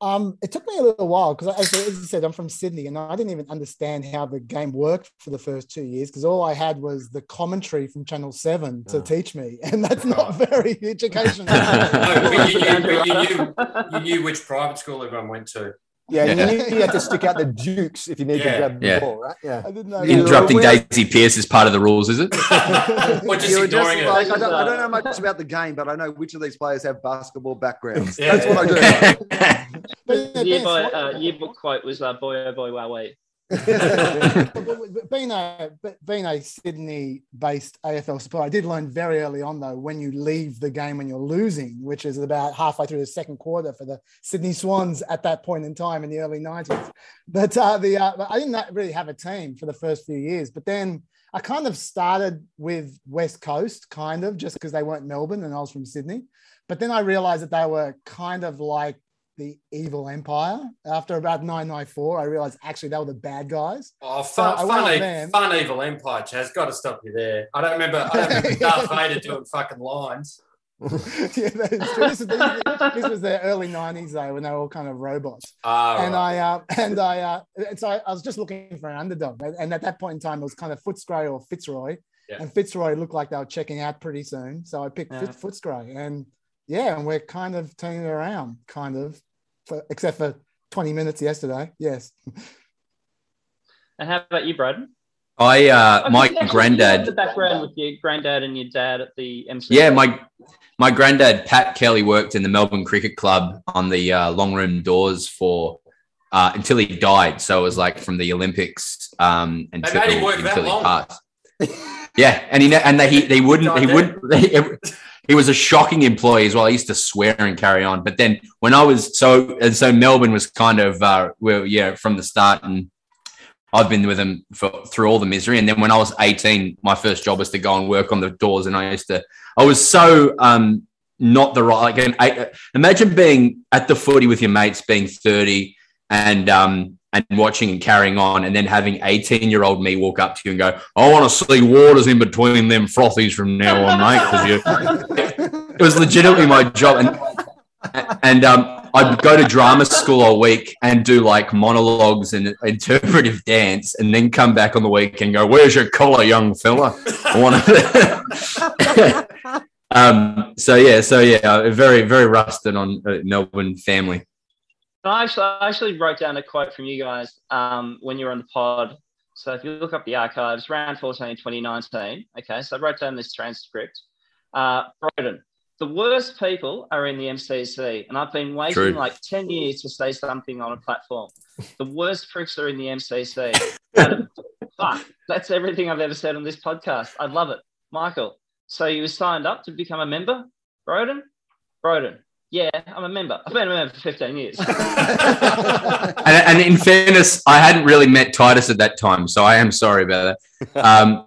Um, it took me a little while because, as, as I said, I'm from Sydney, and I didn't even understand how the game worked for the first two years because all I had was the commentary from Channel Seven to Oh. teach me, and that's not very educational. No, but you, knew, but you, knew, you knew which private school everyone went to. Yeah, Yeah. you knew you had to stick out the dukes if you need Yeah. to grab the Yeah. ball, right? Yeah. I didn't know. You- Interrupting Daisy Pearce is part of the rules, is it? Or just You were just ignoring like, it. I, don't, I don't know much about the game, but I know which of these players have basketball backgrounds. Yeah. That's what I do. But, yeah, year by, uh, yearbook quote was uh, "Boy, oh boy, wow, wait." being a being a Sydney-based AFL supporter, I did learn very early on though when you leave the game when you're losing, which is about halfway through the second quarter for the Sydney Swans at that point in time in the early '90s. But uh, the uh, I didn't really have a team for the first few years, but then I kind of started with West Coast, kind of just because they weren't Melbourne and I was from Sydney. But then I realized that they were kind of like the evil empire. After about 994, I realized actually they were the bad guys. Oh, fun, I went fun, e- fun evil empire, Chas. Got to stop you there. I don't remember. I don't remember Darth Vader doing fucking lines. yeah, that's true. This, this was the early 90s though, when they were all kind of robots. Ah, and right. I uh, and I uh, and so I, I was just looking for an underdog, and, and at that point in time, it was kind of Footscray or Fitzroy, Yeah. and Fitzroy looked like they were checking out pretty soon, so I picked Yeah. Fitz Footscray, and yeah, and we're kind of turning it around, kind of, for, except for 20 minutes yesterday. Yes, And how about you, Broden? I uh, Oh, my you actually- you had granddad. the background with your granddad and your dad at the MC. Yeah, my my granddad Pat Kelly worked in the Melbourne Cricket Club on the uh, long room doors for uh, until he died. So it was like from the Olympics um, until, made him work that until he passed. yeah, and he and they, he they wouldn't he Died wouldn't. He, was a shocking employee as well. I used to swear and carry on. But then when I was so and so Melbourne was kind of uh, well yeah from the start and. I've been with him for through all the misery, and then when I was 18, my first job was to go and work on the doors, and I used to I was so um, not the right. Like, imagine being at the footy with your mates, being thirty, and um, and watching and carrying on, and then having eighteen-year-old me walk up to you and go, "I want to see waters in between them frothies from now on, mate." You, it was legitimately my job, and and um, I'd go to drama school all week and do like monologues and interpretive dance, and then come back on the week and go, "Where's your collar, young fella?" I want to. um. So yeah. So yeah. Very very rusted on uh, Melbourne family. I actually, I actually wrote down a quote from you guys um, when you were on the pod. So if you look up the archives, round 14, 2019. Okay, so I wrote down this transcript. Uh, Broden, the worst people are in the MCC, and I've been waiting True. like 10 years to say something on a platform. The worst pricks are in the MCC. Adam, fuck, that's everything I've ever said on this podcast. I love it. Michael, so you were signed up to become a member? Broden? Broden, yeah, I'm a member. I've been a member for 15 years. And, and in fairness, I hadn't really met Titus at that time, so I am sorry about that. Um,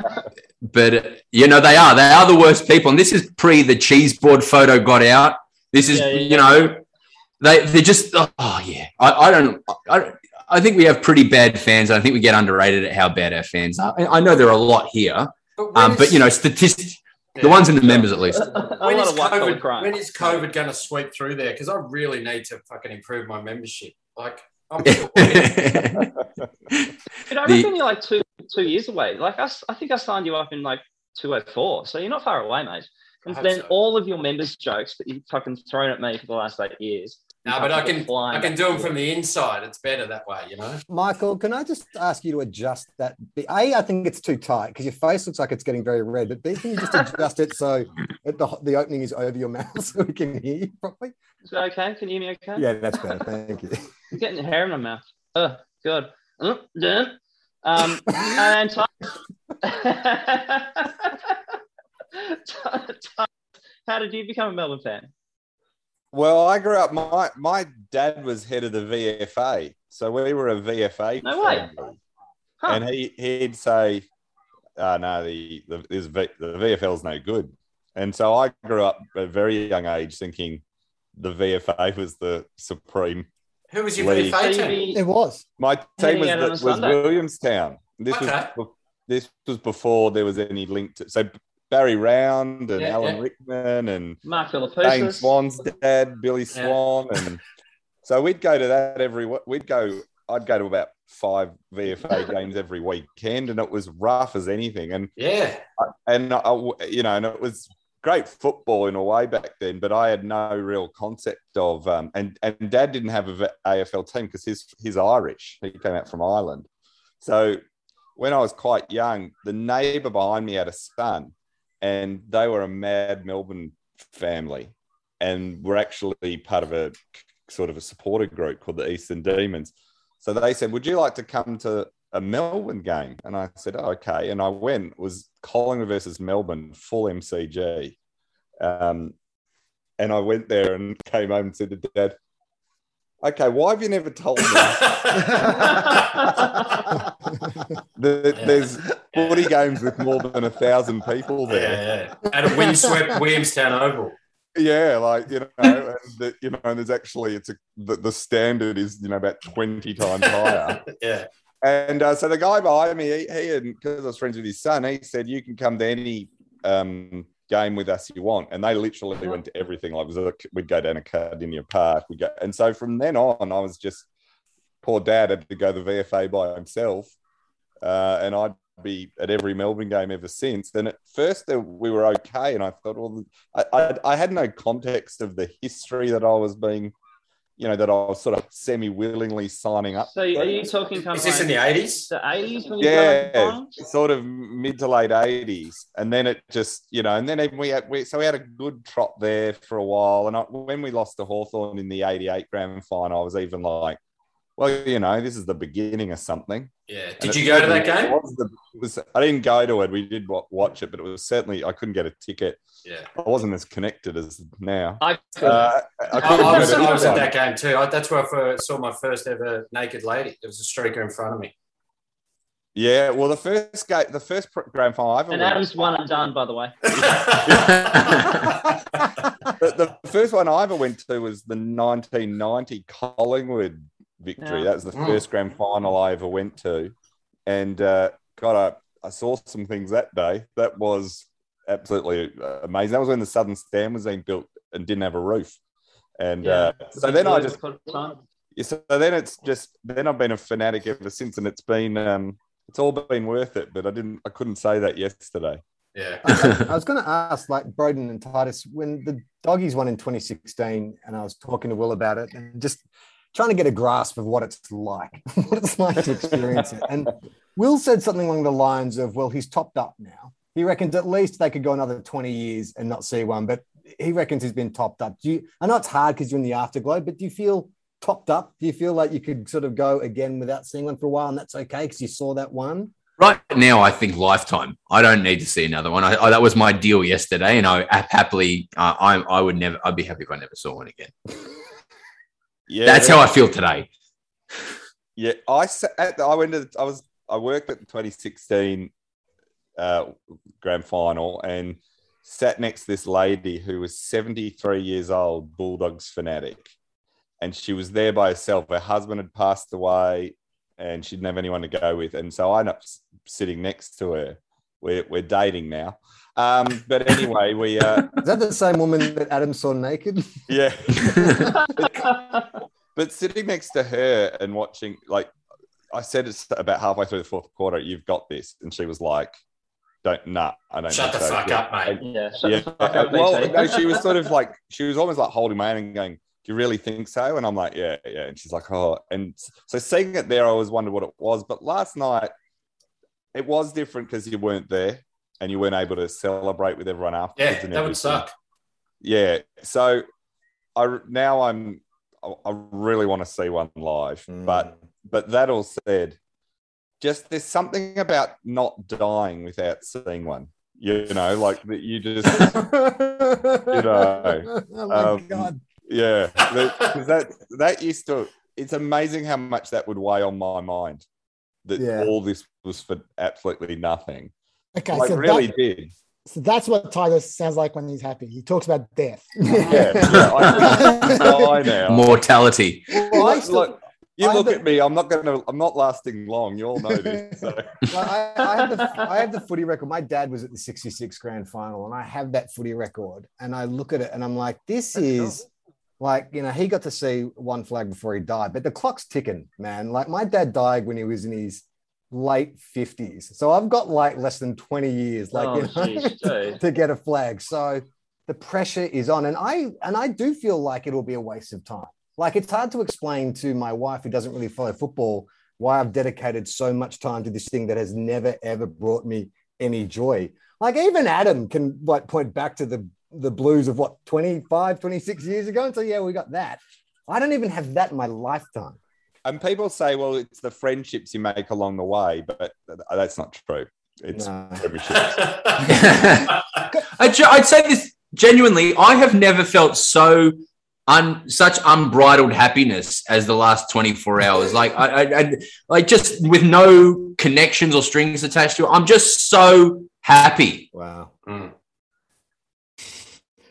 but you know, they are they are the worst people, and this is pre the cheese board photo got out. This is Yeah, yeah, you know, they they're just oh yeah. I, I don't I don't. I think we have pretty bad fans. I think we get underrated at how bad our fans are. I I know there are a lot here, But when um, but you know, statistics. Yeah. The ones in the members, at least. a when lot is of white collar COVID? When is COVID going to sweep through there? Because I really need to fucking improve my membership. Like, I'm Dude, I The- reckon you're like two two years away. Like I think I signed you up in like 204, so you're not far away, mate. And then so. all of your members' jokes that you've fucking thrown at me for the last eight years. You No, but I can fly I can do them from the inside. It's better that way, you know. Michael, can I just ask you to adjust that? A, I think it's too tight because your face looks like it's getting very red. But B, can you just adjust it so that the, the opening is over your mouth so we can hear you properly? Is that okay? Can you hear me okay? Yeah, that's better. Thank you. I'm getting hair in my mouth. Oh, God. Yeah. Um, and Thomas, Thomas, how did you become a Melbourne fan? Well, I grew up. My my dad was head of the VFA, so we were a VFA. No way. family. Huh. And he he'd say, ah, "Oh no, the the this v, the VFL's no good." And so I grew up at a very young age thinking the VFA was the supreme. Who was your League. VFA team? It was. My team was, the, was Williamstown. This Okay. was this was before there was any link to so Barry Round and Yeah, Alan yeah. Rickman and Mark Dane Philippoussis. Swan's dad, Billy Swan, and so we'd go to that every. We'd go. I'd go to about five VFA games every weekend, and it was rough as anything. And Yeah. and I, you know, and it was great football in a way back then, but I had no real concept of. Um, and and Dad didn't have a AFL team because he's he's Irish. He came out from Ireland, so when I was quite young, the neighbour behind me had a son, and they were a mad Melbourne family, and were actually part of a sort of a supporter group called the Eastern Demons. So they said, "Would you like to come to a Melbourne game?" And I said, oh, "Okay." And I went. It was Collingwood versus Melbourne, full MCG. Um, and I went there and came home and said to Dad, "Okay, why have you never told me?" The- There's 40 games with more than a thousand people there. Yeah, yeah. At a windswept Williamstown Oval. Yeah, like you know, and the, you know, and there's actually it's a the, the standard is you know about 20 times higher. Yeah. And uh, so the guy behind me, he, he and because I was friends with his son, he said, "You can come to any um, game with us you want." And they literally went to everything. Like, a, we'd go down to Kardinia Park, we go, and so from then on, I was just poor dad had to go to the VFA by himself, uh, and I'd be at every Melbourne game ever since. Then at first uh, we were okay, and I thought, well, I, I, I had no context of the history that I was being. You know that I was sort of semi-willingly signing up. So are you talking kind Is of this in the 80s? the 80s yeah, sort of mid to late eighties, and then it just you know, and then even we had we so we had a good trot there for a while, and I, when we lost to Hawthorn in the '88 grand final, I was even like, well, you know, this is the beginning of something. Yeah. Did it you go to that game? was the- was- I didn't go to it. We did watch it, but it was certainly I couldn't get a ticket. Yeah. I wasn't as connected as now. I. Uh, I, I, I was, I was at that game too. I, that's where I first saw my first ever naked lady. There was a streaker in front of me. Yeah, well, the first game, the first pr- grand final I ever and went- Adam's one and done, by the way. the, the first one I ever went to was the 1990 Collingwood victory. Yeah. That was the Mm. first grand final I ever went to. And uh, God, I, I saw some things that day. That was absolutely uh, amazing. That was when the Southern Stand was being built and didn't have a roof. And uh, so then I just, so then it's just, then I've been a fanatic ever since. And it's been, um, it's all been worth it. But I didn't, I couldn't say that yesterday. Yeah. I was going to ask, like Broden and Titus, when the doggies won in 2016, and I was talking to Will about it, and just trying to get a grasp of what it's like, what it's like to experience it. And Will said something along the lines of, "Well, he's topped up now. He reckons at least they could go another 20 years and not see one, but he reckons he's been topped up." Do you? I know it's hard because you're in the afterglow, but do you feel topped up? Do you feel like you could sort of go again without seeing one for a while, and that's okay because you saw that one? Right now, I think lifetime. I don't need to see another one. I, I, that was my deal yesterday, and I happily, uh, I, I would never. I'd be happy if I never saw one again. Yeah, That's how I feel today. Yeah, I at the, I went to the, I was I worked at the 2016 uh, grand final and sat next to this lady who was 73 years old, Bulldogs fanatic, and she was there by herself. Her husband had passed away, and she didn't have anyone to go with, and so I ended up sitting next to her. We're we're dating now, um, but anyway, we uh, Is that the same woman that Adam saw naked? yeah. but sitting next to her and watching, like I said, it's about halfway through the fourth quarter, you've got this. And she was like, don't nah, I don't know. Shut the so. fuck Yeah. up, mate. Yeah. Shut yeah. the fuck up, well, no, she was sort of like she was almost like holding my hand and going, "Do you really think so?" And I'm like, "Yeah, yeah." And she's like, "Oh," and so seeing it there, I always wondered what it was. But last night, it was different because you weren't there and you weren't able to celebrate with everyone afterwards. Yeah, and that would suck. Yeah, so I now I'm I I really want to see one live, Mm. but but that all said, just there's something about not dying without seeing one. You know, like that you just you know, oh my um, god. yeah, because that that used to. It's amazing how much that would weigh on my mind. That Yeah. all this was for absolutely nothing. Okay, like so, really that- did. so that's what Titus sounds like when he's happy. He talks about death. Yeah, yeah I, I now. Mortality. Well, I look, still- look, you I look have at me. I'm not gonna. I'm not lasting long. You all know this. So. Like, I, I, have the, I have the footy record. My dad was at the 66 grand final, and I have that footy record. And I look at it and I'm like, this is like, you know, he got to see one flag before he died, but the clock's ticking, man. Like, my dad died when he was in his late 50s. So I've got like less than 20 years, like, Oh, you know, to get a flag. So the pressure is on. And I, and I do feel like it'll be a waste of time. Like, it's hard to explain to my wife who doesn't really follow football why I've dedicated so much time to this thing that has never ever brought me any joy. Like even Adam can like point back to the the blues of what 25, 26 years ago and so yeah, we got that. I don't even have that in my lifetime. And people say, well, it's the friendships you make along the way, but that's not true. It's No. premierships. I'd, I'd say this genuinely. I have never felt so un, such unbridled happiness as the last 24 hours. Like I, I, I like just with no connections or strings attached to it. I'm just so happy. Wow. Mm.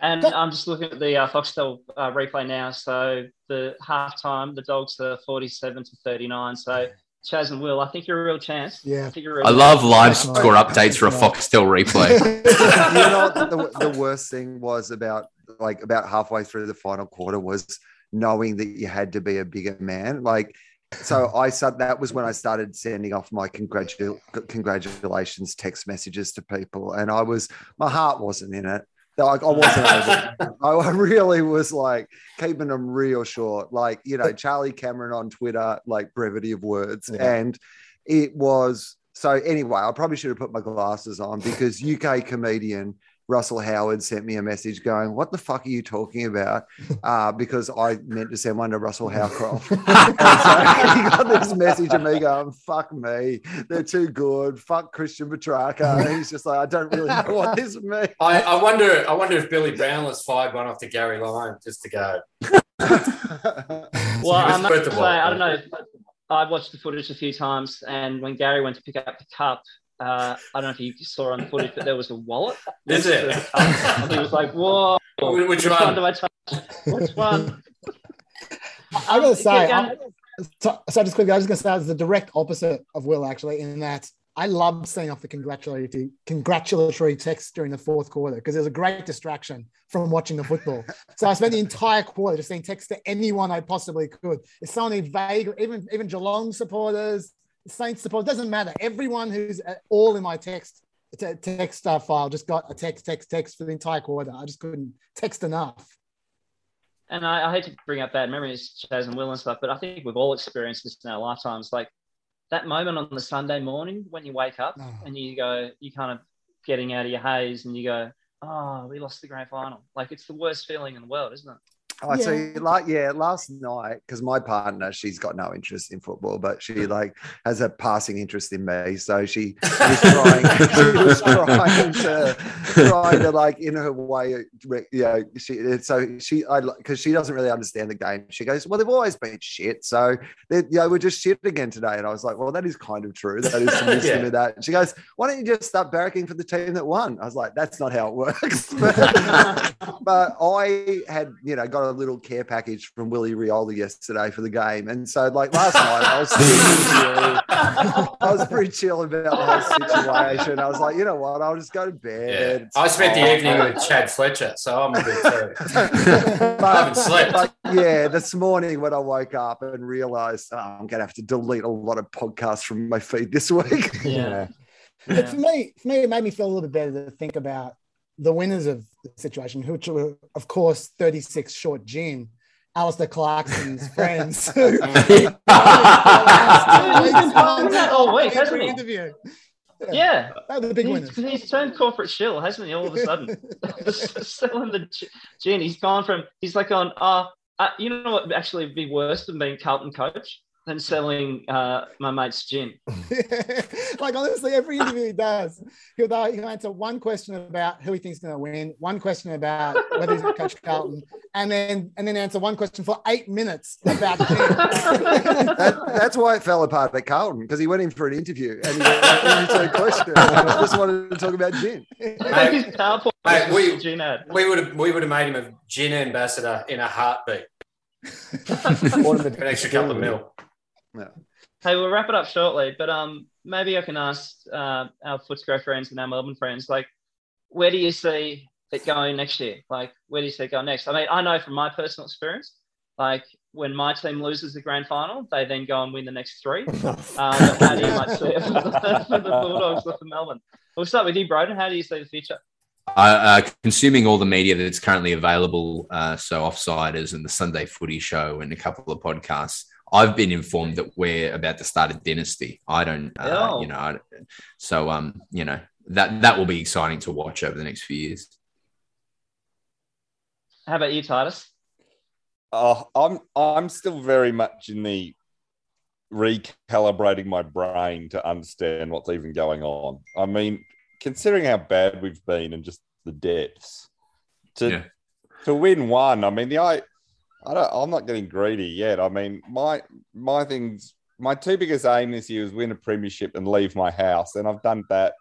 And I'm just looking at the uh, Foxtel uh, replay now. So the halftime, the Dogs are 47 to 39. So Chas and Will, I think you're a real chance. Yeah. I think you're a real I love live That's right. score updates for a Foxtel replay. you know the, the worst thing was about like about halfway through the final quarter was knowing that you had to be a bigger man like so i said that was when i started sending off my congratu- congratulations text messages to people and i was my heart wasn't in it like i wasn't able I, I really was like keeping them real short. Like you know charlie cameron on twitter like brevity of words. Yeah. and it was so anyway i probably should have put my glasses on because uk comedian russell howard sent me a message going what the fuck are you talking about uh, because i meant to send one to russel howcroft so he got this message of me going fuck me they're too good fuck christian petracca and he's just like i don't really know what this means I, I wonder. I wonder if Billy Brownless fired one off to Gary Lyon just to go. Well, I It's must worth the say, I don't know. I've watched the footage a few times, and when Gary went to pick up the cup, uh, I don't know if you saw on the footage, but there was a wallet. Is next it? the cup, and he was like, "Whoa, Which which one? one do I touch? Which one?" I gotta say, Yeah, I, so, so just quickly, I was gonna say I was the direct opposite of Will actually, in that I loved seeing off the congratulatory congratulatory text during the fourth quarter because it was a great distraction from watching the football. so I spent the entire quarter just saying text to anyone I possibly could. It's someone who vague, even even Geelong supporters, Saints supporters, doesn't matter. Everyone who's at all in my text te- text uh, file just got a text, text, text for the entire quarter. I just couldn't text enough. And I, I hate to bring up bad memories, Chas and Will and stuff, but I think we've all experienced this in our lifetimes. Like that moment on the Sunday morning when you wake up Oh. and you go, you kind of getting out of your haze and you go, oh, we lost the grand final. Like it's the worst feeling in the world, isn't it? I Yeah. see, like, yeah, last night, because my partner, she's got no interest in football, but she hmm. like has a passing interest in me. So she was trying, she was trying to, trying to like in her way, re- you know, she, so she, I, because she doesn't really understand the game. She goes, well, they've always been shit. So they, you know, we're just shit again today. And I was like, well, that is kind of true. That is some wisdom Yeah. in that. And she goes, why don't you just start barracking for the team that won? I was like, that's not how it works. but, but I had, you know, got a little care package from Willie Rioli yesterday for the game. And so like last night I was pretty chill. I was pretty chill about the whole situation. I was like, you know what, I'll just go to bed. It's I spent the evening with Chad Fletcher, so I'm a bit too. but, I haven't slept. but yeah, this morning when I woke up and realized oh, I'm gonna have to delete a lot of podcasts from my feed this week. Yeah. But for me, for me, it made me feel a little bit better to think about the winners of the situation, which were, of course, 36 short Jim, Alastair Clarkson's friends. who- He's been that all week, hasn't he? Interview. Yeah. They were the big He's, winners. he's turned corporate shill, hasn't he? All of a sudden, selling the g- gin. He's gone from he's like on. Uh, uh, you know what? would Actually, be worse than being Carlton coach than selling uh, my mate's gin. like honestly, every interview he does, he'll, he'll answer one question about who he thinks is going to win, one question about whether he's going to coach Carlton, and then and then answer one question for eight minutes about gin. That, that's why it fell apart at Carlton because he went in for an interview and he answered a question. I just wanted to talk about gin. His Mate, Mate, was we- gin we would have we would have made him a gin ambassador in a heartbeat. An extra couple of mil. Hey, we'll wrap it up shortly, but um, maybe I can ask uh, our Footscray friends and our Melbourne friends, like, where do you see it going next year? Like, where do you see it going next? I mean, I know from my personal experience, like when my team loses the grand final, they then go and win the next three. Um, how do you might see it for the, for the Bulldogs or for Melbourne? We'll start with you, Broden. How do you see the future? uh, consuming all the media that's currently available, uh, so Offsiders and the Sunday Footy Show and a couple of podcasts. I've been informed that we're about to start a dynasty. I don't, uh, Oh. you know, I, so um, you know that that will be exciting to watch over the next few years. How about you, Titus? Oh, I'm I'm still very much in the recalibrating my brain to understand what's even going on. I mean, considering how bad we've been and just the depths, to Yeah. to win one. I mean, the I, don't. I'm not getting greedy yet. I mean, my my things. My two biggest aim this year is win a premiership and leave my house, and I've done that.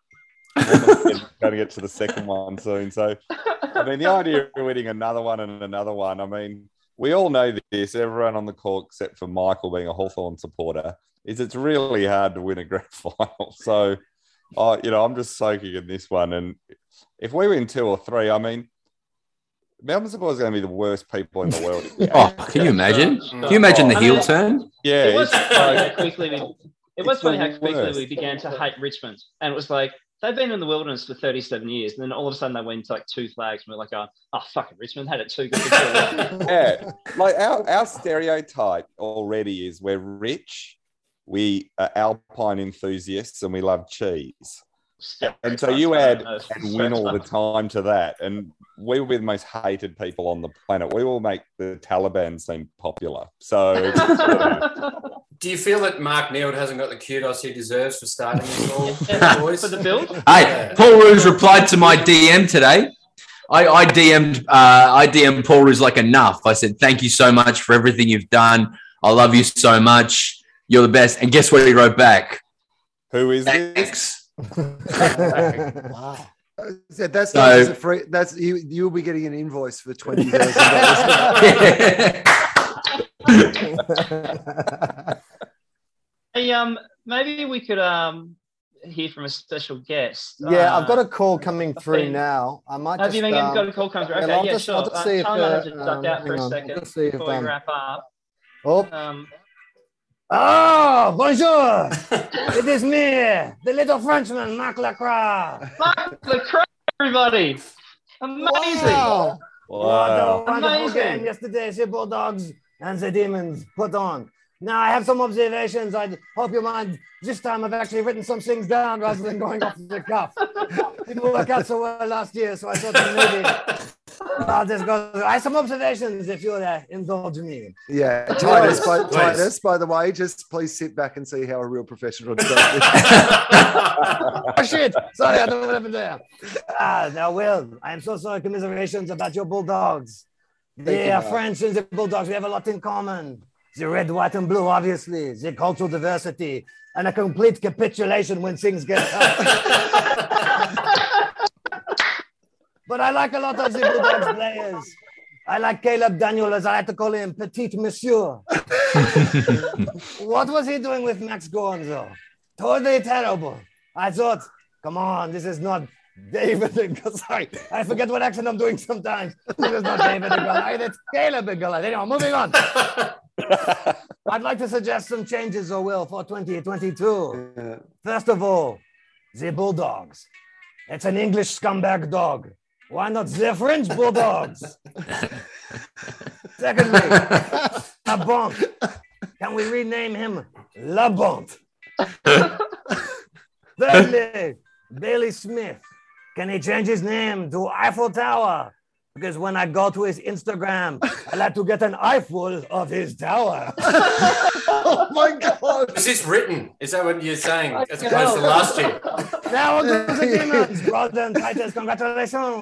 I'm going to get to the second one soon. So, I mean, the idea of winning another one and another one. I mean, we all know this. Everyone on the court, except for Michael, being a Hawthorn supporter, is it's really hard to win a grand final. So, I, you know, I'm just soaking in this one. And if we win two or three, I mean, Melbourne supporters are going to be the worst people in the world. Oh, can you imagine? Can you imagine the I heel mean- turn? Yeah, it was funny like- quickly we, it was funny how quickly worst. we began to hate Richmond, and it was like they've been in the wilderness for 37 years, and then all of a sudden they went to like two flags, and we're like, oh, oh fucking Richmond had it too good. for yeah, like our, our stereotype already is we're rich, we are alpine enthusiasts, and we love cheese. And so you add and win all the time to that, and we will be the most hated people on the planet. We will make the Taliban seem popular. So Do you feel that Mark Neeld hasn't got the kudos he deserves for starting this all, for the build. Hey, Paul Roos replied to my DM today. I, I DM'd uh, I DM'd Paul Roos like enough. I said, Thank you so much for everything you've done. I love you so much. You're the best. And guess what he wrote back? who is this? Thanks. wow. So that's So- not just a free. That's you. You'll be getting an invoice for twenty thousand dollars. Hey, um, maybe we could um hear from a special guest. yeah, I've got Uh, a call coming through been- now. I might Have just. you been um, got a call coming through? yeah, Okay, I'll yeah, just- sure. I'll just Uh, see if, tell me uh, to duck um, out for a on, second I'll see if, before we um, wrap up. Oh, Um, oh, bonjour! it is me, the little Frenchman, Marc Lacroix. Mark Lacroix, everybody! Amazing! Wow. What Wow. a wonderful Amazing. game yesterday, the Bulldogs and the Demons put on. Now, I have some observations. I hope you mind. This time I've actually written some things down rather than going off the cuff. Didn't work out so well last year, so I thought maybe I'll just go. I have some observations if you'll uh, indulge me. Yeah, Titus. By, Please. Titus, by the way, just please sit back and see how a real professional does this. Oh, shit! Sorry, I don't know what happened there. Ah, now, Will, I am so sorry. Commiserations about your Bulldogs. They you, are Mark. French and the Bulldogs. We have a lot in common. The red, white, and blue, obviously. The cultural diversity and a complete capitulation when things get tough. but I like a lot of the Bulldogs players. I like Caleb Daniel, as I like to call him, Petit Monsieur. what was he doing with Max Gonzo? Totally terrible. I thought, come on, this is not David Sorry, I forget what accent I'm doing sometimes. This is not David it's Caleb. Anyway, moving on. I'd like to suggest some changes, or will, for 2022. First of all, the Bulldogs. It's an English scumbag dog. Why not the French Bulldogs? Secondly, a Bont. Can we rename him La Bont? Thirdly, Bailey Smith. Can he change his name to Eiffel Tower? Because when I go to his Instagram, I like to get an eyeful of his tower. oh my god! Is this written? Is that what you're saying? As Yeah. opposed to last year? now to the demons, brother and Titus, congratulations.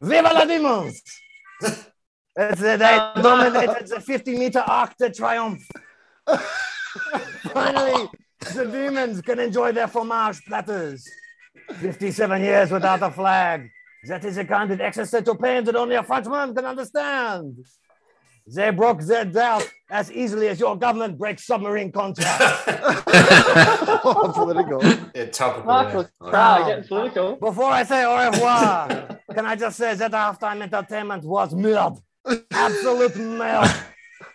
Viva la demons! It's, they dominated the 50 meter arc de triomphe. Finally, the demons can enjoy their fromage platters. 57 years without a flag. That is a kind of existential pain that only a Frenchman can understand. They broke their doubt as easily as your government breaks submarine contracts. Political. Yeah, topical. Michael yeah. Crow, getting political. Before I say au revoir, can I just say that halftime entertainment was murd. Absolute murd.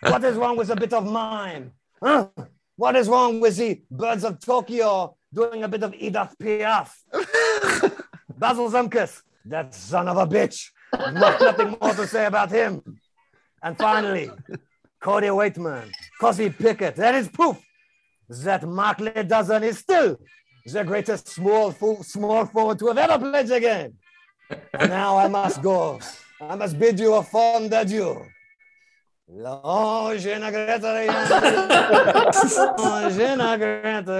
What is wrong with a bit of mime? Huh? What is wrong with the birds of Tokyo doing a bit of Edith Piaf? Basil Zempilas, that son of a bitch. Not, nothing more to say about him. And finally, Cody Weightman, Cosby Pickett. That is proof that Mark Ledozen is still the greatest small small forward to have ever played the game. And now I must go. I must bid you a fond adieu. L'ange n'a rien. L'ange n'a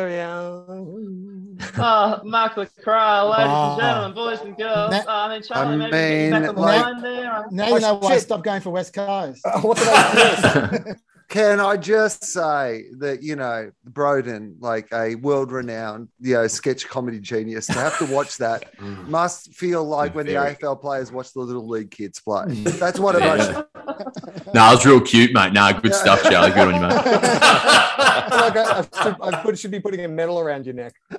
rien. Oh, Mark LaCroix, ladies Ah. and gentlemen, boys and girls. Na- oh, I mean, Charlie, I maybe getting mean, back on the like- line there. Now you know why I stopped going for West Coast. Uh, what did I miss? Can I just say that you know Broden, like a world-renowned, you know, sketch comedy genius, to have to watch that Mm. must feel like when the AFL players watch the little league kids play. That's what it Yeah. Emotion. Nah, it was real cute, mate. Nah, good Yeah. stuff, Charlie. Good on you, mate. I like I, I should, I put, should be putting a medal around your neck.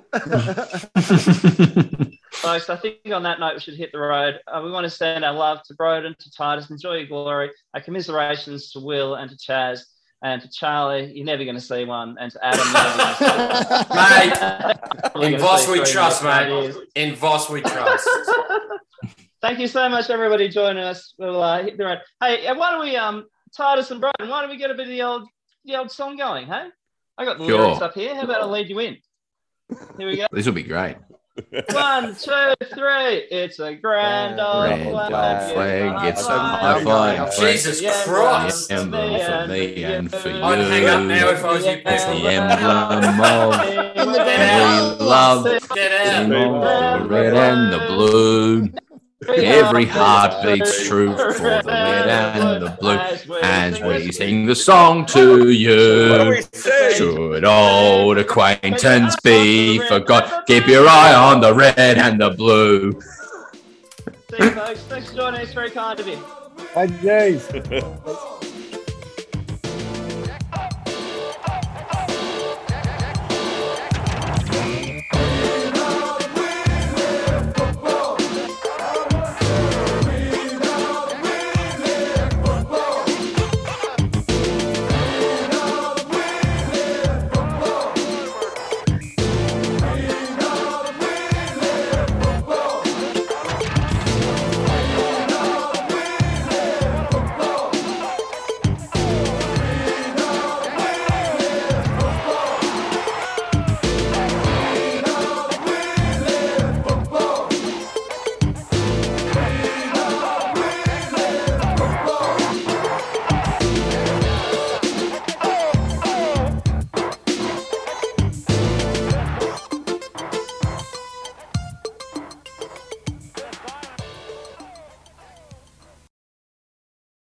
Folks, I think on that note, we should hit the road. Uh, we want to send our love to Broden, to Titus, enjoy your glory. Our commiserations to Will and to Chas and to Charlie. You're never going to see one. And to Adam, you're never going to see Mate, in Voss we trust, mate. In Voss we trust. Thank you so much, everybody, joining us. We'll uh, hit the road. Hey, why don't we, um, Titus and Broden, why don't we get a bit of the old, the old song going, hey? I got the Sure. lyrics up here. How about I lead you in? Here we go. This will be great. One, two, three. It's a grand old Red flag. dog flag, it's a flag. flying flag. Jesus Yeah, Christ. The emblem for me and for you. I'd hang up now if I was you It's the emblem of the we love Get out. the red and the blue. Every heart beats true for the red and the blue as we sing the song to you. Should old acquaintance be forgot? Keep your eye on the red and the blue. See you, folks. Thanks for joining us. Very kind of you. Hey, jeez.